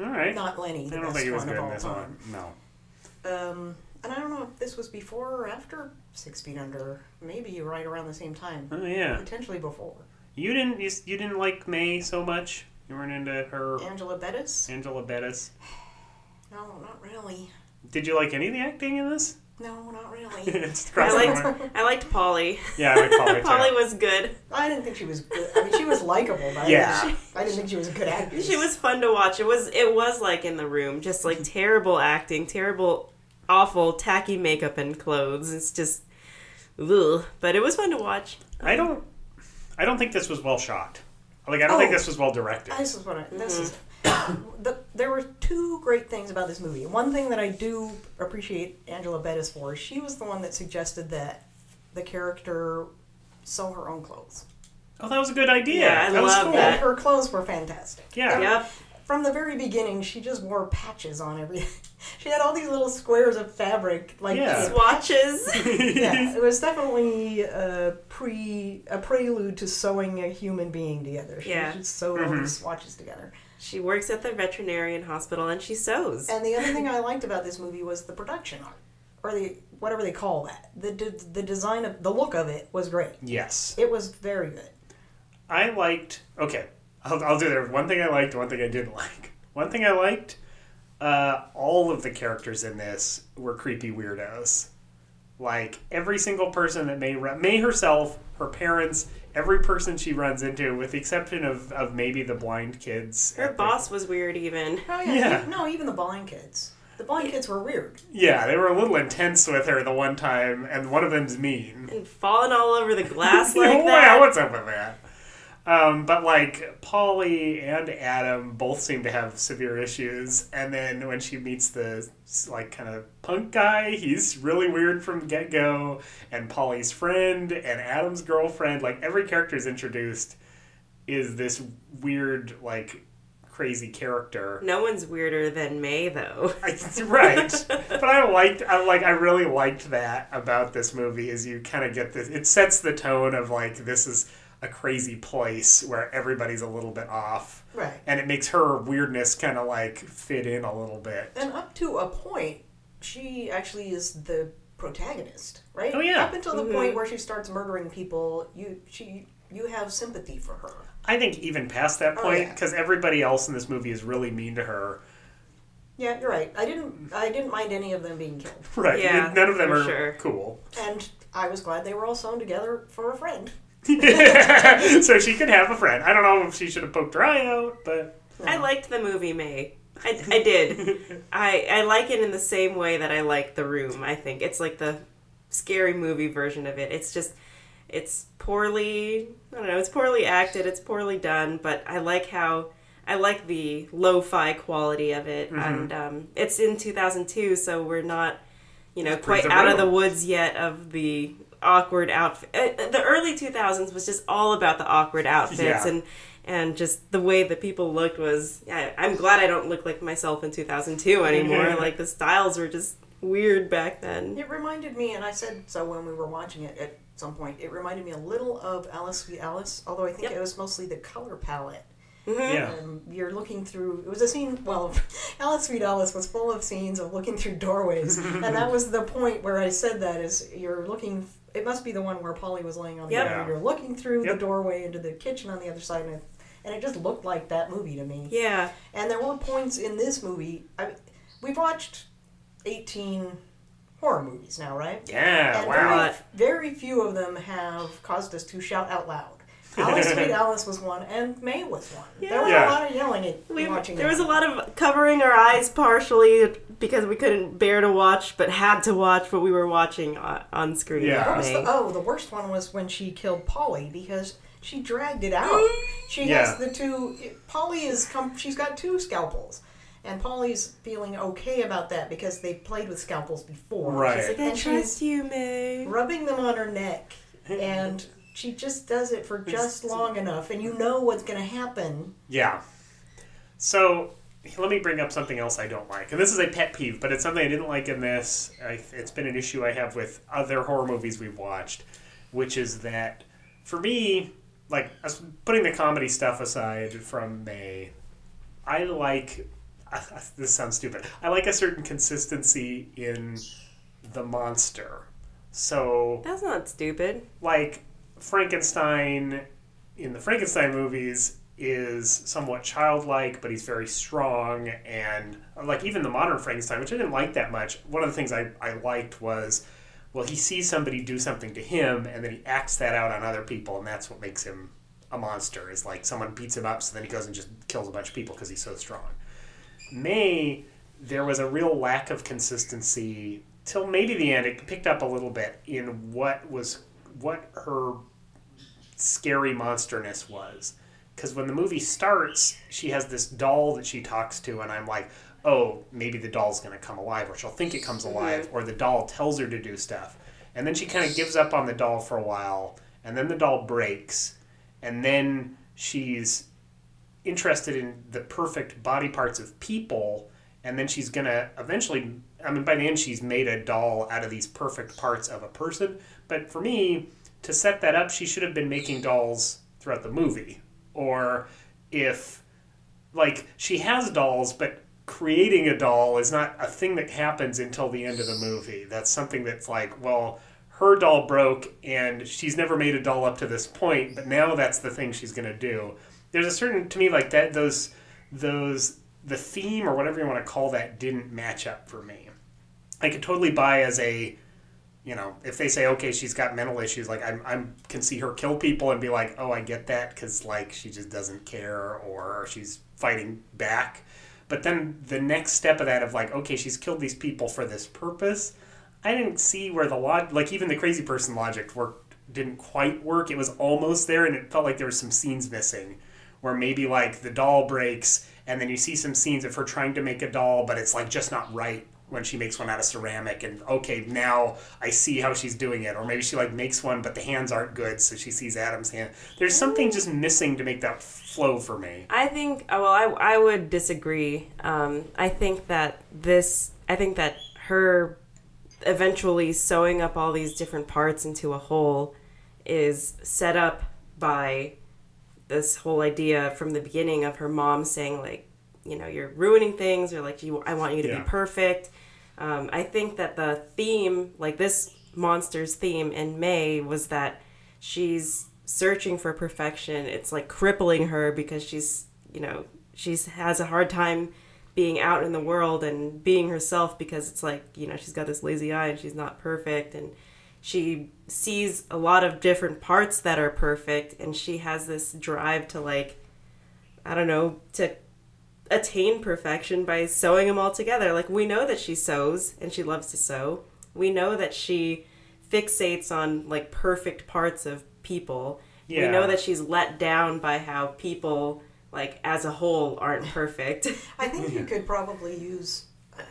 All right. not Lenny, I the don't think he was good in this time. one. No. Um, and I don't know if this was before or after Six Feet Under. Maybe right around the same time. Oh yeah. Potentially before. You didn't. You, you didn't like May so much. You weren't into her Angela Bettis? Angela Bettis. No, not really. Did you like any of the acting in this? No, not really. it's I liked. I liked Polly. Yeah, I liked Polly. too. Polly was good. I didn't think she was good. I mean, she was likable, but Yeah. I, didn't, I didn't think she was a good actress. She was fun to watch. It was. It was like in the room, just like terrible acting, terrible, awful, tacky makeup and clothes. It's just, ugh. But it was fun to watch. I don't. I don't think this was well shot. Like I don't think Oh. this was well directed. This is what I, this is. Mm-hmm. The, there were two great things about this movie. One thing that I do appreciate Angela Bettis for, she was the one that suggested that the character sew her own clothes. Oh, that was a good idea. Yeah, I that was love cool. that. Her clothes were fantastic. Yeah. Yep. From the very beginning, she just wore patches on everything. she had all these little squares of fabric, like Yeah. Swatches. yeah, it was definitely a pre a prelude to sewing a human being together. She Yeah. just sewed Mm-hmm. all these swatches together. she works at the veterinarian hospital and she sews. And the other thing I liked about this movie was the production art, or the whatever they call that. The de- the design of the look of it was great. Yes. It was very good. I liked. Okay, I'll, I'll do there. One thing I liked, one thing I didn't like. One thing I liked. Uh, all of the characters in this were creepy weirdos. Like every single person that May May herself, her parents, every person she runs into, with the exception of, of maybe the blind kids. Her at the- boss was weird even. Oh yeah, Yeah. no, even the blind kids. The blind kids were weird. Yeah, they were a little intense with her the one time, and one of them's mean. And falling all over the glass Yeah, like wow, that. what's up with that? Um, but like Polly and Adam both seem to have severe issues, and then when she meets the like kind of punk guy, he's really weird from get go. And Polly's friend and Adam's girlfriend, like every character is introduced, is this weird like crazy character. No one's weirder than May though. Right, but I liked, I like, I really liked that about this movie. Is you kind of get this. It sets the tone of like this is a crazy place where everybody's a little bit off, Right. and it makes her weirdness kind of like fit in a little bit. And up to a point, she actually is the protagonist, right? Oh, yeah. Up until the point mm-hmm. where she starts murdering people, you she you have sympathy for her. I think even past that Oh, point, yeah. because everybody else in this movie is really mean to her. Yeah, you're right. I didn't I didn't mind any of them being killed, Right? Yeah, none of them are sure. cool. and I was glad they were all sewn together for a friend. so she could have a friend. I don't know if she should have poked her eye out, but I liked the movie May. I, I did. I, I like it in the same way that I like The Room, I think. It's like the scary movie version of it. It's just, it's poorly, I don't know, it's poorly acted, it's poorly done, but I like how, I like the lo fi quality of it. And um, it's in 2002, so we're not, you know, quite out of the woods yet of the awkward outfit. Uh, the early 2000s was just all about the awkward outfits Yeah. and and just the way that people looked was I, i'm glad i don't look like myself in 2002 anymore like the styles were just weird back then It reminded me, and I said so when we were watching it at some point. It reminded me a little of Alice Sweet Alice, although I think Yep. it was mostly the color palette. yeah. Um, you're looking through. It was a scene. Well, Alice Sweet Alice was full of scenes of looking through doorways, and that was the point where I said that is you're looking. It must be the one where Polly was laying on the Yep. bed. and You're looking through Yep. the doorway into the kitchen on the other side, and it, and it just looked like that movie to me. yeah And there were points in this movie. I, we've watched 18 horror movies now, right? Yeah, And wow. very, very few of them have caused us to shout out loud. Alice Sweet Alice was one, and May was one. There was Yeah. a lot of yelling at we, watching there that. was a lot of covering our eyes partially because we couldn't bear to watch but had to watch what we were watching on, on screen Yeah. What was the, oh, the worst one was when she killed Polly because she dragged it out. Mm-hmm. She Yeah. has the two. Polly is come. She's got two scalpels, and Polly's feeling okay about that because they played with scalpels before. Right. She's like, I And she's- trust you, May. rubbing them on her neck and she just does it for just long enough and you know what's going to happen Yeah. So let me bring up something else I don't like, and this is a pet peeve, but it's something I didn't like in this. I, it's been an issue I have with other horror movies we've watched, which is that for me, like us- putting the comedy stuff aside from May, I like. This sounds stupid. I like a certain consistency in the monster. So That's not stupid. like Frankenstein in the Frankenstein movies is somewhat childlike, but he's very strong. And like even the modern Frankenstein, which I didn't like that much, one of the things I, I liked was, well, he sees somebody do something to him, and then he acts that out on other people, and that's what makes him a monster. Is like someone beats him up, so then he goes and just kills a bunch of people because he's so strong. May, there was a real lack of consistency till maybe the end. It picked up a little bit in what was what her scary monsterness was. Because when the movie starts, she has this doll that she talks to, and I'm like, oh, maybe the doll's going to come alive, or she'll think it comes mm-hmm. alive, or the doll tells her to do stuff. And then she kind of gives up on the doll for a while, and then the doll breaks, and then she's interested in the perfect body parts of people, and then she's gonna eventually. I mean, by the end, she's made a doll out of these perfect parts of a person. But for me, to set that up, she should have been making dolls throughout the movie. Or if, like, she has dolls, but creating a doll is not a thing that happens until the end of the movie. That's something that's like, well, her doll broke and she's never made a doll up to this point, but now that's the thing she's going to do. There's a certain to me like that those those the theme or whatever you want to call that didn't match up for me. I could totally buy as a you know, if they say okay, she's got mental issues, like I'm, I'm can see her kill people and be like, oh, I get that because like she just doesn't care or she's fighting back. But then the next step of that of like, okay, she's killed these people for this purpose. I didn't see where the log, like even the crazy person logic worked, didn't quite work. It was almost there, and it felt like there was some scenes missing, where maybe like the doll breaks, and then you see some scenes of her trying to make a doll, but it's like just not right when she makes one out of ceramic and okay now i see how she's doing it or maybe she like makes one but the hands aren't good so she sees adam's hand there's something just missing to make that flow for me I think, uh, well, I, I would disagree. Um, I think that this, I think that her eventually sewing up all these different parts into a whole is set up by this whole idea from the beginning of her mom saying, like, you know, you're ruining things, or like, you, I want you to Yeah. be perfect. Um, I think that the theme, like this monster's theme in May, was that she's searching for perfection. It's like crippling her because she's, you know, she has a hard time being out in the world and being herself because it's like, you know, she's got this lazy eye and she's not perfect and she sees a lot of different parts that are perfect and she has this drive to like I don't know, to attain perfection by sewing them all together. Like we know that she sews and she loves to sew. We know that she fixates on like perfect parts of people. Yeah. We know that she's let down by how people like as a whole aren't perfect. I think you could probably use uh,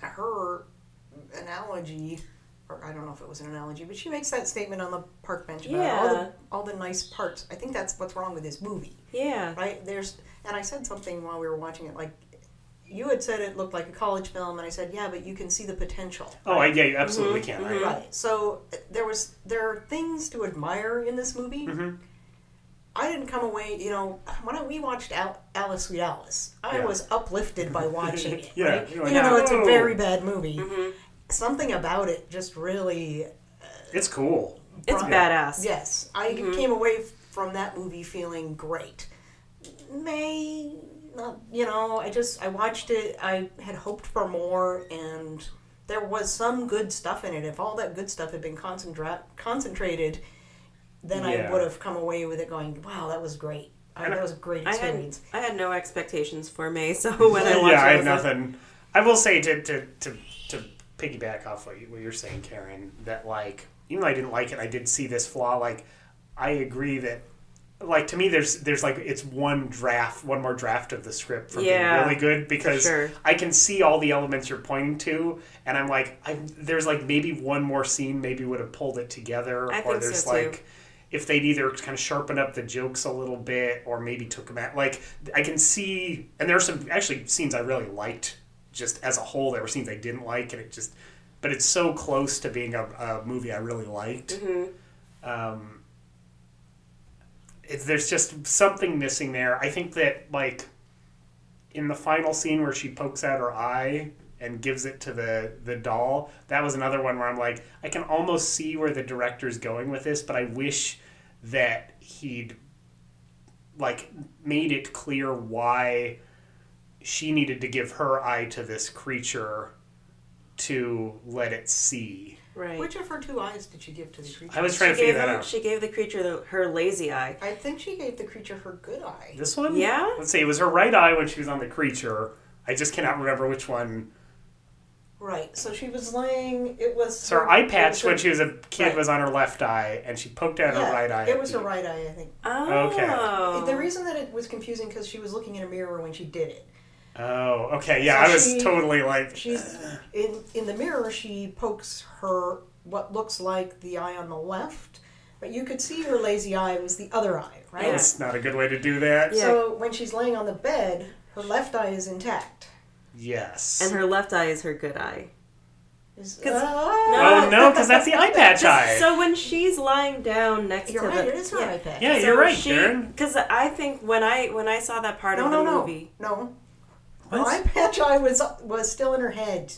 her analogy, or I don't know if it was an analogy, but she makes that statement on the park bench about all, the, all the nice parts. I think that's what's wrong with this movie, yeah. right? There's, and I said something while we were watching it, like you had said it looked like a college film, and I said, yeah, but you can see the potential. oh I, yeah you absolutely can I, Right. So uh, there was there are things to admire in this movie. Mm-hmm. I didn't come away, you know, when I, we watched Al- Alice Sweet Alice, I Yeah. was uplifted by watching it. Yeah, right? you're like, Even though it's a very bad movie, something about it just really uh, it's cool It's brought- badass. Yes, I mm-hmm. came away from that movie feeling great. May not, you know, I just I watched it. I had hoped for more, and there was some good stuff in it. If all that good stuff had been concentra- concentrated, then Yeah. I would have come away with it going, "Wow, that was great. I, that was a great I had experience." I had no expectations for May, so when I watched yeah, I it, have I was like, nothing. I will say to to to, to piggyback off what, you, what you're saying, Karen, that like even though I didn't like it, I did see this flaw. Like I agree that like to me, there's there's like it's one draft, one more draft of the script for Yeah, being really good because sure. I can see all the elements you're pointing to, and I'm like, I, there's like maybe one more scene maybe would have pulled it together, I or there's so, too. like if they'd either kind of sharpen up the jokes a little bit or maybe took them out like i can see and there are some actually scenes i really liked just as a whole there were scenes i didn't like and it just but it's so close to being a, a movie i really liked Mm-hmm. um, it's, there's just something missing there i think that like in the final scene where she pokes out her eye and gives it to the the doll that was another one where i'm like i can almost see where the director's going with this but i wish that he'd like made it clear why she needed to give her eye to this creature to let it see right. Which of her two eyes did she give to the creature? i was trying to she figure that him- out she gave the creature the, her lazy eye. I think she gave the creature her good eye. this one Yeah? let's see it was her right eye when she was on the creature i just cannot remember which one Right. So she was laying. It was. so her eye patch her- when she was a kid right. was on her left eye and she poked out yeah, her right eye It was her right eye, I think. Oh. Okay. The reason that it was confusing because she was looking in a mirror when she did it. Oh okay yeah So i was she- totally like She's in in the mirror. She pokes her what looks like the eye on the left, But you could see her lazy eye was the other eye, right? That's not a good way to do that. Yeah. So when she's laying on the bed, her left eye is intact. Yes. And her left eye is her good eye. Is, 'Cause- Ah! oh no, because that's the eye patch eye. So when she's lying down next You're to right, the it is her yeah. eye patch. Yeah, So you're right, she, Because I think when I when I saw that part No, of no, the no, movie, no. Her eye patch eye was was still in her head.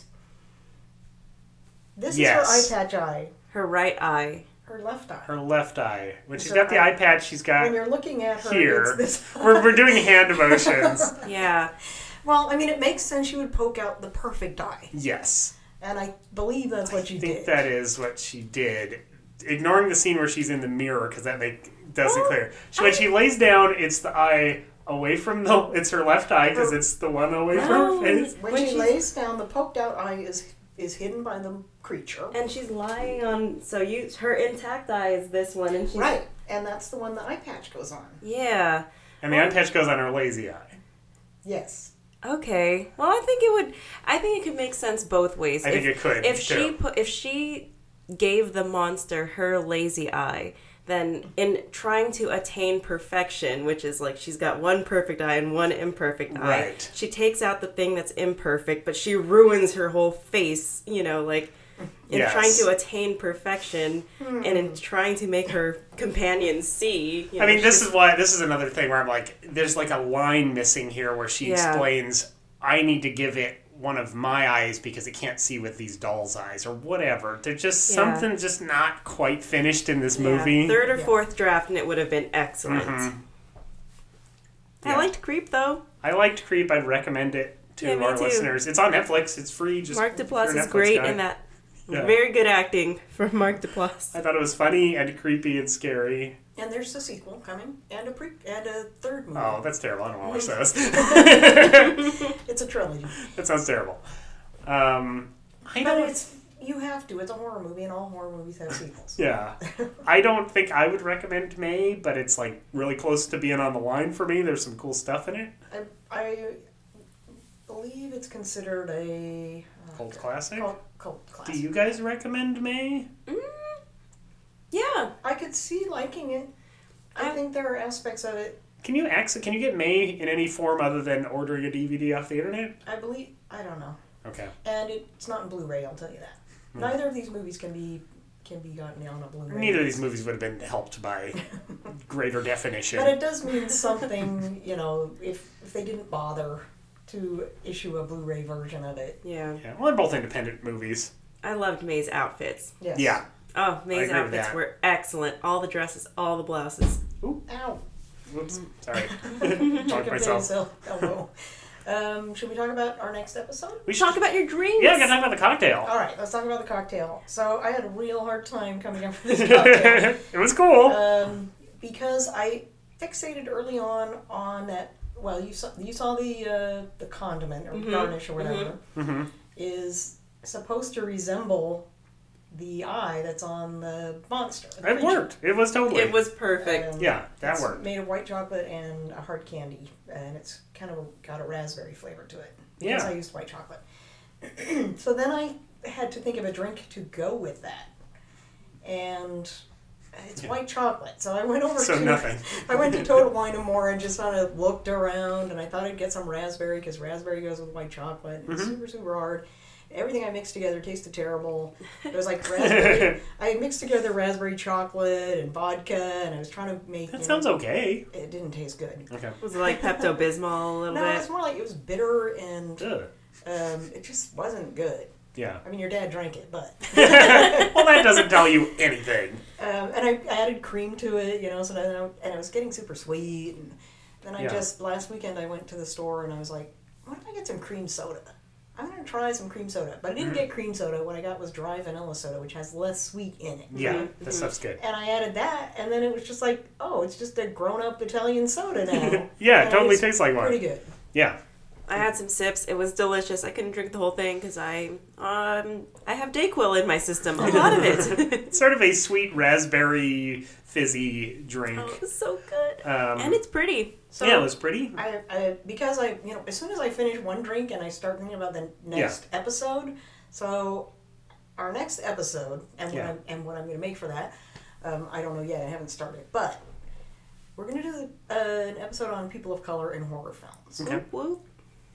This Yes. is her eye patch eye. her right eye. Her left eye. Her left eye. When It's she's her got the eye. eye patch, she's when got When you're looking at her, here. it's this. we're, we're doing hand motions. Yeah. well, I mean, it makes sense. You would poke out the perfect eye, Yes. and I believe that's what you I think did. that is what she did. Ignoring the scene where she's in the mirror because that make does it Oh, clear. She, when she lays down, it's the eye away from the. It's her left eye because it's the one away No. from her face. when, when she she's- lays down, the poked out eye is is hidden by the creature. And she's lying on. So you, her intact eye is this one, and she's Right, and that's the one the eye patch goes on. Yeah. And the eye patch goes on her lazy eye. Yes. Okay. Well, I think it would. I think it could make sense both ways. I if, think it could, If she too. put, if she gave the monster her lazy eye, then in trying to attain perfection, which is like she's got one perfect eye and one imperfect eye, Right. she takes out the thing that's imperfect, but she ruins her whole face. You know, like. In Yes. trying to attain perfection hmm. and in trying to make her companions see, you I mean, this is why this is another thing where I'm like, there's like a line missing here where she Yeah. explains, I need to give it one of my eyes because it can't see with these doll's eyes or whatever. There's just Yeah. something just not quite finished in this yeah, movie. third or Yeah. fourth draft, and it would have been excellent. Mhm. I liked Creep though. I liked Creep. I'd recommend it to Yeah, our too. listeners. It's on Netflix. It's free. Just Mark if Duplass is great guy. in that. Yeah. Very good acting from Mark Duplass. I thought it was funny and creepy and scary. And there's a sequel coming, and a pre and a third movie. Oh, that's terrible. I don't want to watch those. It's a trilogy. that sounds terrible. Um, I But don't. it's you have to. It's a horror movie, and all horror movies have sequels. Yeah. I don't think I would recommend May, but it's like really close to being on the line for me. There's some cool stuff in it. I, I believe it's considered a uh, Cult classic. cult, cult classic. Do you guys recommend May? Mm, yeah, I could see liking it. I I- think there are aspects of it. Can you access? Can you get May in any form other than ordering a DVD off the internet? I believe. I don't know. Okay. And it's not in Blu-ray. I'll tell you that. Hmm. Neither of these movies can be can be gotten on a Blu-ray. Neither of these movies would have been helped by greater definition. But it does mean something, you know, if if they didn't bother to issue a Blu-ray version of it. yeah. yeah. Well, they're both independent movies. I loved May's outfits. Yes. Yeah. Oh, May's agree with outfits that. were excellent. All the dresses, all the blouses. Ooh, Ow. Whoops. Sorry. Check Talked your myself. face, elbow. Um, should we talk about our next episode? We should Talk about your dreams. Yeah, we gotta talk about the cocktail. All right, let's talk about the cocktail. So I had a real hard time coming up with this cocktail. it was cool. um, because I fixated early on on that. Well, you saw you saw the uh, the condiment or Mhm, garnish or whatever hmm is supposed to resemble the eye that's on the monster. the It creature. worked. It was totally. It was perfect. Um, Yeah, that it's worked. Made of white chocolate and a hard candy, and it's kind of got a raspberry flavor to it. Because Yeah. I used white chocolate. so then I had to think of a drink to go with that, and it's Yeah. white chocolate. So I went over So to nothing. I went to Total Wine and More and just kind of looked around, and I thought I'd get some raspberry because raspberry goes with white chocolate. It's Mhm. super super hard. Everything I mixed together tasted terrible. It was like raspberry. I mixed together raspberry chocolate and vodka, and I was trying to make. That sounds know, okay. It didn't taste good. Okay. Was it like Pepto Bismol a little No, bit? it's more like it was bitter and um, it just wasn't good. Yeah. I mean, your dad drank it, but well, that doesn't tell you anything. um, and I added cream to it, you know, so then I, and it was getting super sweet. And then I Yeah. just last weekend I went to the store and I was like, why don't I get some cream soda? I'm gonna try some cream soda, but I didn't Mhm. get cream soda. What I got was dry vanilla soda, which has less sweet in it. Yeah, Mhm, that stuff's good. And I added that, and then it was just like, oh, it's just a grown-up Italian soda now. yeah, And totally tastes like one. Pretty good. Yeah. I had some sips. It was delicious. I couldn't drink the whole thing because I um I have Dayquil in my system. A lot of it. Sort of a sweet raspberry fizzy drink. oh, it's so good. Um, and it's pretty. So yeah, it was pretty. I, I because I you know as soon as I finish one drink and I start thinking about the next episode, so our next episode and what Yeah. I'm, and what I'm going to make for that, Um, I don't know yet. I haven't started, but we're gonna do uh, an episode on people of color in horror films, Okay. Whoop, whoop.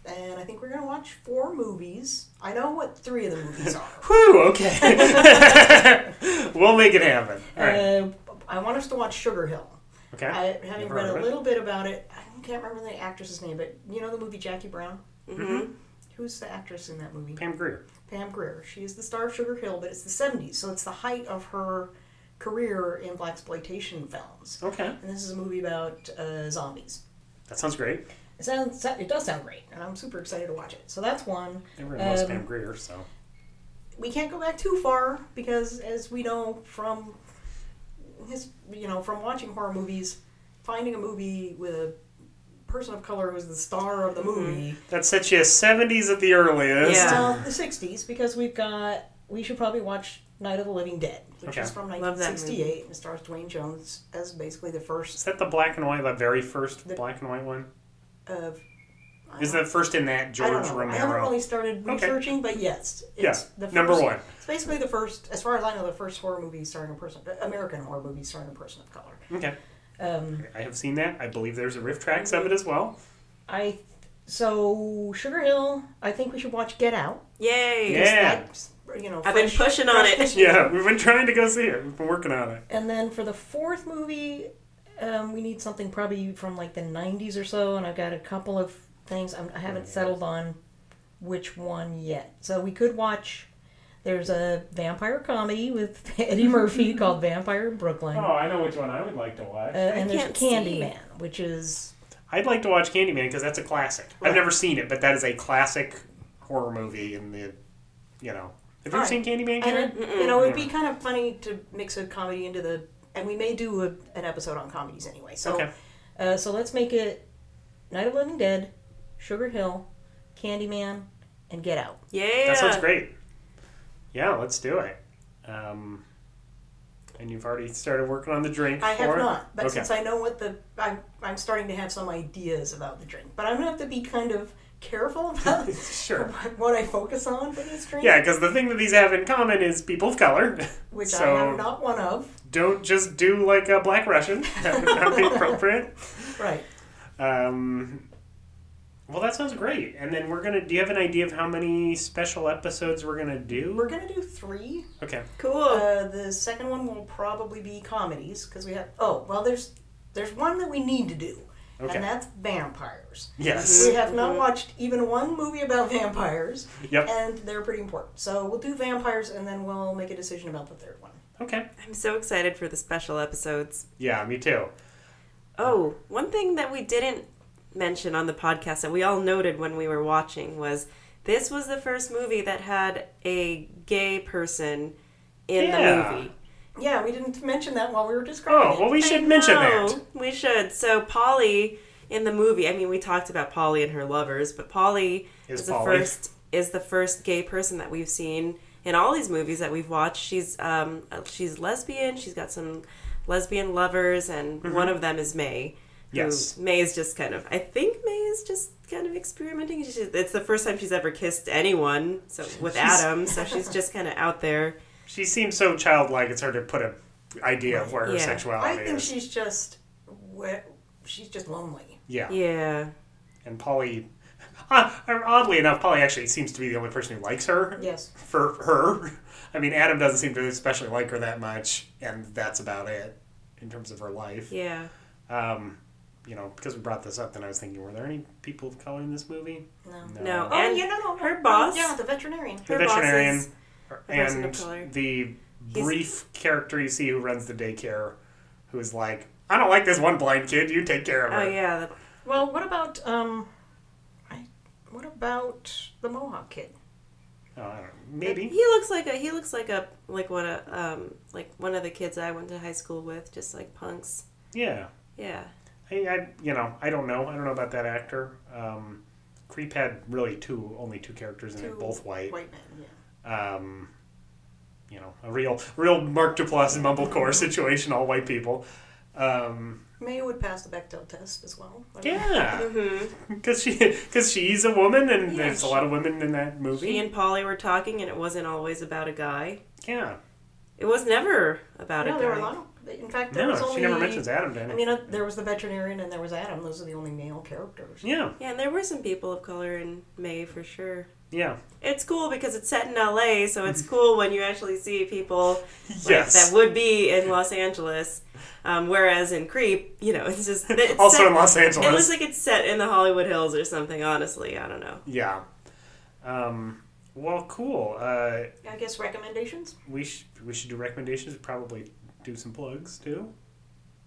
and I think we're gonna watch four movies. I know what three of the movies are. Whew, okay. we'll make it happen. All right. uh, I want us to watch Sugar Hill. Okay. I, having Never read a it. little bit about it, I can't remember the actress's name, but you know the movie Jackie Brown. Mhm. Who's the actress in that movie? Pam Grier. Pam Grier. She is the star of Sugar Hill, but it's the 70s, so it's the height of her career in black exploitation films. Okay. And this is a movie about uh, zombies. That sounds great. It sounds it does sound great, and I'm super excited to watch it. So that's one. Everyone loves Um, Pam Grier, so. We can't go back too far because, as we know from his, you know, from watching horror movies, finding a movie with a person of color who's the star of the mm-hmm. movie. That sets you 70s at the earliest. Yeah. Well, the 60s, because we've got, we should probably watch Night of the Living Dead, which Okay. is from 1968 and stars Duane Jones as basically the first. Is first that the black and white, the very first The- black and white one? of. I Is don't- that first in that I don't George know. I haven't really started Okay. researching, but yes, it's Yeah, the first, number one. It's basically the first, as far as I know, the first horror movie starring a person, American horror movie starring a person of color. Okay. Um, I have seen that. I believe there's a RiffTrax of it as well. I so Sugar Hill. I think we should watch Get Out. Yay! Yeah. that's, you know, I've been fresh- pushing on fresh it. this Yeah, we've been trying to go see it. We've been working on it. And then for the fourth movie, um, we need something probably from like the 90s or so, and I've got a couple of things. I'm, I haven't settled on which one yet. So we could watch. There's a vampire comedy with Eddie Murphy called Vampire in Brooklyn. Oh, I know which one I would like to watch. Uh, and there's can't see. Candyman, which is I'd like to watch Candyman because that's a classic. I've never seen it, but that is a classic horror movie in the, you know. Have you ever Right. seen Candyman? and it, you know it'd be kind of funny to mix a comedy into the. And we may do a, an episode on comedies anyway. So Okay. uh, so let's make it Night of the Living Dead, Sugar Hill, Candyman, and Get Out. Yeah. That sounds great. Yeah, let's do it. Um, and you've already started working on the drink. I have for it? not, but okay. since I know what the I'm, I'm starting to have some ideas about the drink, but I'm gonna have to be kind of careful about sure. what I focus on for this drink, Yeah, because the thing that these have in common is people of color. which so I am not one of. don't just do like a black Russian. that would not be appropriate. Right. Um, well, that sounds great. And then we're gonna. Do you have an idea of how many special episodes we're gonna do? We're gonna do three. Okay. cool. Uh, the second one will probably be comedies because we have. Oh well, there's there's one that we need to do, Okay. and that's vampires. Yes. We have not watched even one movie about vampires, Yep. and they're pretty important. So we'll do vampires, and then we'll make a decision about the third one. Okay. I'm so excited for the special episodes. Yeah, me too. Oh, one thing that we didn't mention on the podcast that we all noted when we were watching was this was the first movie that had a gay person in Yeah. the movie. Yeah, we didn't mention that while we were describing Oh, well, it. we should I mention know, that. We should. So Polly in the movie, I mean, we talked about Polly and her lovers, but Polly Is is, the Polly. first is the first gay person that we've seen in all these movies that we've watched. She's um she's lesbian. She's got some lesbian lovers, and one of them is May. Who-. Yes. May is just kind of. I think May is just kind of experimenting. She's, it's the first time she's ever kissed anyone. So with She's- Adam, so she's just kind of out there. She seems so childlike. It's hard to put a idea of where her Yeah. sexuality I think is. she's just we- she's just lonely. yeah. Yeah. And Polly, uh, oddly enough, Polly actually seems to be the only person who likes her. Yes. For her, I mean, Adam doesn't seem to especially like her that much, and that's about it in terms of her life. Yeah. Um, you know, because we brought this up, then I was thinking, were there any people of color in this movie? No. No. Oh, And yeah, no, no, no. her boss- Yeah, the veterinarian. The Her boss veterinarian is a of and color. the He's- brief character you see who runs the daycare, who is like, I don't like this one blind kid. You take care of her. Oh yeah. The, Well, what about um, I, what about the Mohawk kid? Oh, I don't know. Maybe. He looks like a he looks like a like one of um like one of the kids I went to high school with, just like punks. Yeah. Yeah. I, I, you know, I don't know. I don't know about that actor. Um, Creep had really two, only two characters in Two it, both white. White man. Yeah. Um, you know, a real, real Mark Duplass and Mumblecore situation, all white people. Um, May would pass the Bechdel test as well. Yeah, Mm-hmm. because she, because she's a woman, and Yeah, there's a lot of women in that movie. She and Polly were talking, and it wasn't always about a guy. yeah, It was never about No, a there were guy. a lot. Of, in fact, there No, was only. she never mentions Adam. Danny. I mean, uh, there was the veterinarian and there was Adam. Those are the only male characters. yeah, Yeah, and there were some people of color in May for sure. yeah, It's cool because it's set in LA, so it's cool when you actually see people like, yes. that would be in Los Angeles. Um, whereas in Creep, you know, it's just it's also set- in Los Angeles. It looks like it's set in the Hollywood Hills or something. Honestly, I don't know. yeah. Um, well, cool. Uh, I guess recommendations. we sh- we should do recommendations. Probably do some plugs too.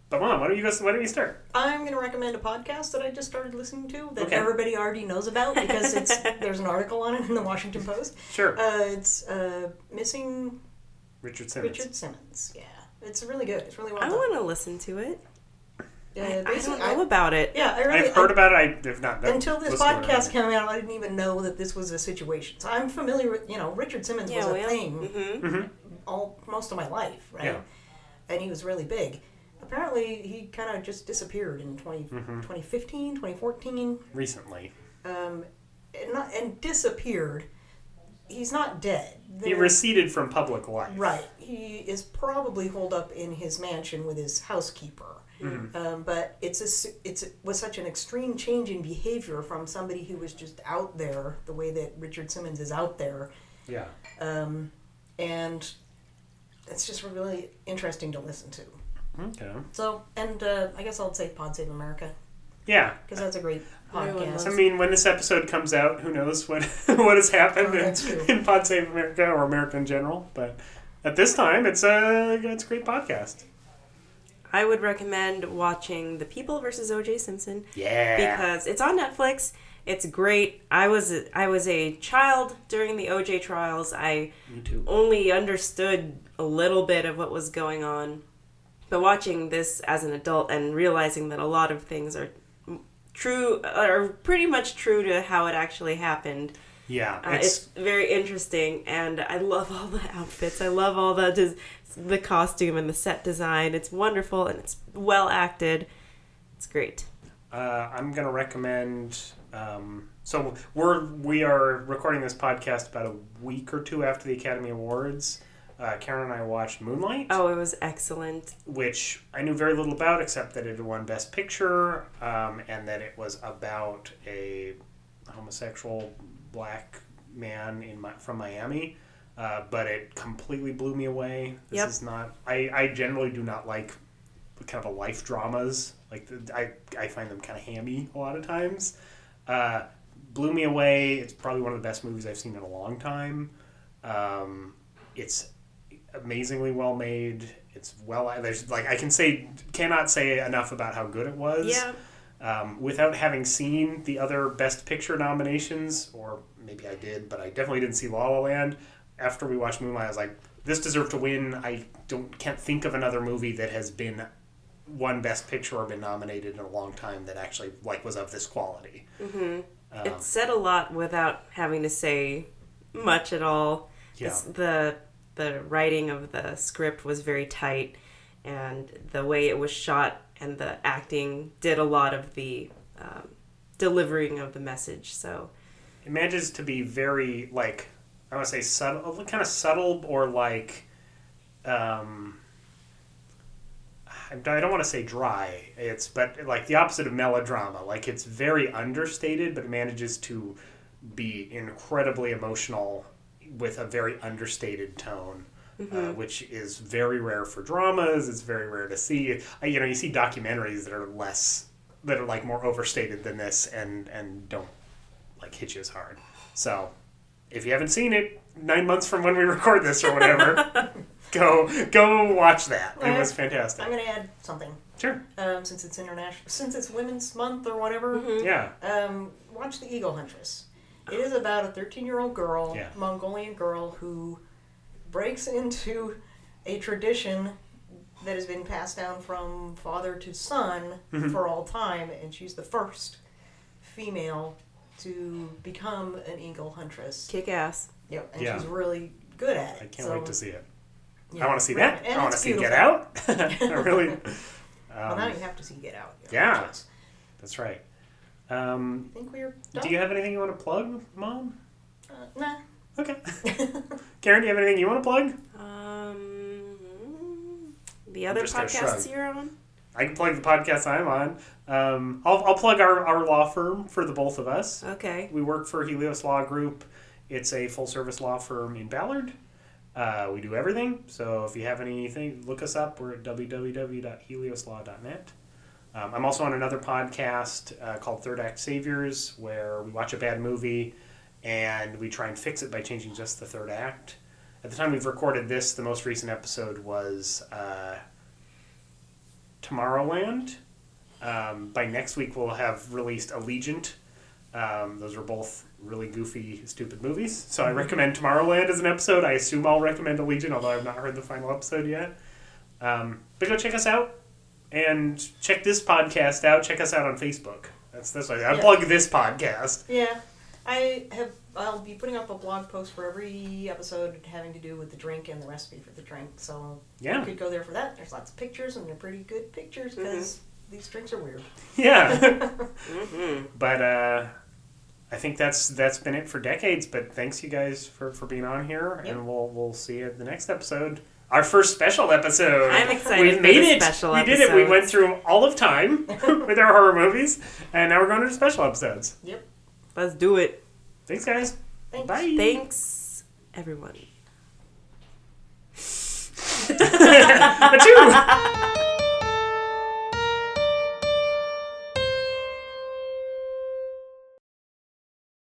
But mom, why don't you go? Why don't you start? I'm going to recommend a podcast that I just started listening to that Okay. everybody already knows about because it's there's an article on it in the Washington Post. Sure. Uh, it's uh, missing Richard Simmons. Richard Simmons. Yeah, it's really good. It's really well I done. want to listen to it. Uh, I, I don't know about it. yeah, I really I've heard I- about it. I have not. until this listened to it. podcast came out. I didn't even know that this was a situation. So I'm familiar with you know Richard Simmons Yeah, was a well, thing hmm all most of my life, right? Yeah. And he was really big. Apparently, he kind of just disappeared in 20, Mm-hmm. 2015, 2014, recently. um, and, not, and disappeared. He's not dead. He receded from public life. Right. He is probably holed up in his mansion with his housekeeper. Mm-hmm. Um, but it's a, it's a, was such an extreme change in behavior from somebody who was just out there the way that Richard Simmons is out there, Yeah. um, and it's just really interesting to listen to. Okay. So, and uh, I guess I'll say Pod Save America Yeah. because that's a great podcast. I mean, when this episode comes out, who knows what what has happened Oh, in, in Pod Save America or America in general. But at this time, it's a it's a great podcast. I would recommend watching The People versus O.J. Simpson Yeah. because it's on Netflix. It's great. I was I was a child during the OJ trials. I only understood a little bit of what was going on. But watching this as an adult and realizing that a lot of things are true are pretty much true to how it actually happened. Yeah. Uh, It's, it's very interesting, and I love all the outfits. I love all the des- the costume and the set design. It's wonderful and it's well acted. It's great. uh, I'm gonna recommend. Um, so we're we are recording this podcast about a week or two after the Academy Awards. Uh, Karen and I watched Moonlight. Oh, it was excellent. which I knew very little about except that it had won Best Picture um, and that it was about a homosexual black man in my, from Miami. Uh, but it completely blew me away. This Yep. is not. I, I generally do not like kind of a life dramas. Like the, I I find them kind of hammy a lot of times. Uh, blew me away. It's probably one of the best movies I've seen in a long time. Um, it's amazingly well made. It's well. There's like I can say cannot say enough about how good it was. Yeah. Um, without having seen the other Best Picture nominations, or maybe I did, but I definitely didn't see La La Land. After we watched Moonlight, I was like, "This deserved to win." I don't can't think of another movie that has been won Best Picture or been nominated in a long time that actually like was of this quality. Um, it said a lot without having to say much at all. Yeah. It's- The the writing of the script was very tight, and the way it was shot and the acting did a lot of the um, delivering of the message. So it manages to be very like I want to say subtle, kind of subtle or like um, I don't want to say dry. It's but like the opposite of melodrama. Like it's very understated, but manages to be incredibly emotional with a very understated tone. Uh, which is very rare for dramas. It's very rare to see. Uh, You know, you see documentaries that are less, that are like more overstated than this, and and don't like hit you as hard. So, if you haven't seen it, nine months from when we record this or whatever, go go watch that. It was fantastic. I'm going to add something Sure. um, since it's international, since it's Women's Month or whatever. Yeah. Um, watch The Eagle Huntress. It is about a 13 year old girl, Yeah. Mongolian girl, who breaks into a tradition that has been passed down from father to son Mm-hmm. for all time, and she's the first female to become an eagle huntress. kick ass. Yep, and Yeah. she's really good at it. I can't so, wait to see it. yeah. I want to see Right, that. and I want to it's see Get. Out. I really. Well, Um, now you have to see Get Out. you know, Yeah. that's right. Um, I think we're done. do you have anything you want to plug, Mom? uh, nah. Okay. Karen, do you have anything you want to plug? Um, The other just gonna shrug. podcasts you're on? I can plug the podcast I'm on. Um, I'll, I'll plug our, our law firm for the both of us. Okay. We work for Helios Law Group. It's a full service law firm in Ballard. Uh, we do everything. So if you have anything, look us up. We're at www.helioslaw.net. Um, I'm also on another podcast uh, called Third Act Saviors, where we watch a bad movie and we try and fix it by changing just the third act. At the time we've recorded this, the most recent episode was uh, Tomorrowland. Um, by next week, we'll have released Allegiant. Um, those are both really goofy, stupid movies. So I recommend Tomorrowland as an episode. I assume I'll recommend Allegiant, although I've not heard the final episode yet. Um, but go check us out and check this podcast out. Check us out on Facebook. That's this way. I Yeah. plug this podcast. Yeah, I have. I'll be putting up a blog post for every episode having to do with the drink and the recipe for the drink. So Yeah. you could go there for that. There's lots of pictures, and they're pretty good pictures because these drinks are weird. Yeah. Mm-hmm. but uh, I think that's that's been it for decades. But thanks you guys for, for being on here, Yep. and we'll we'll see you at the next episode. Our first special episode. I'm excited We made it. special we did it. We went through all of time with our horror movies, and now we're going to special episodes. Yep. Let's do it. Thanks, guys. Thanks. Bye. Thanks, everyone. Achoo!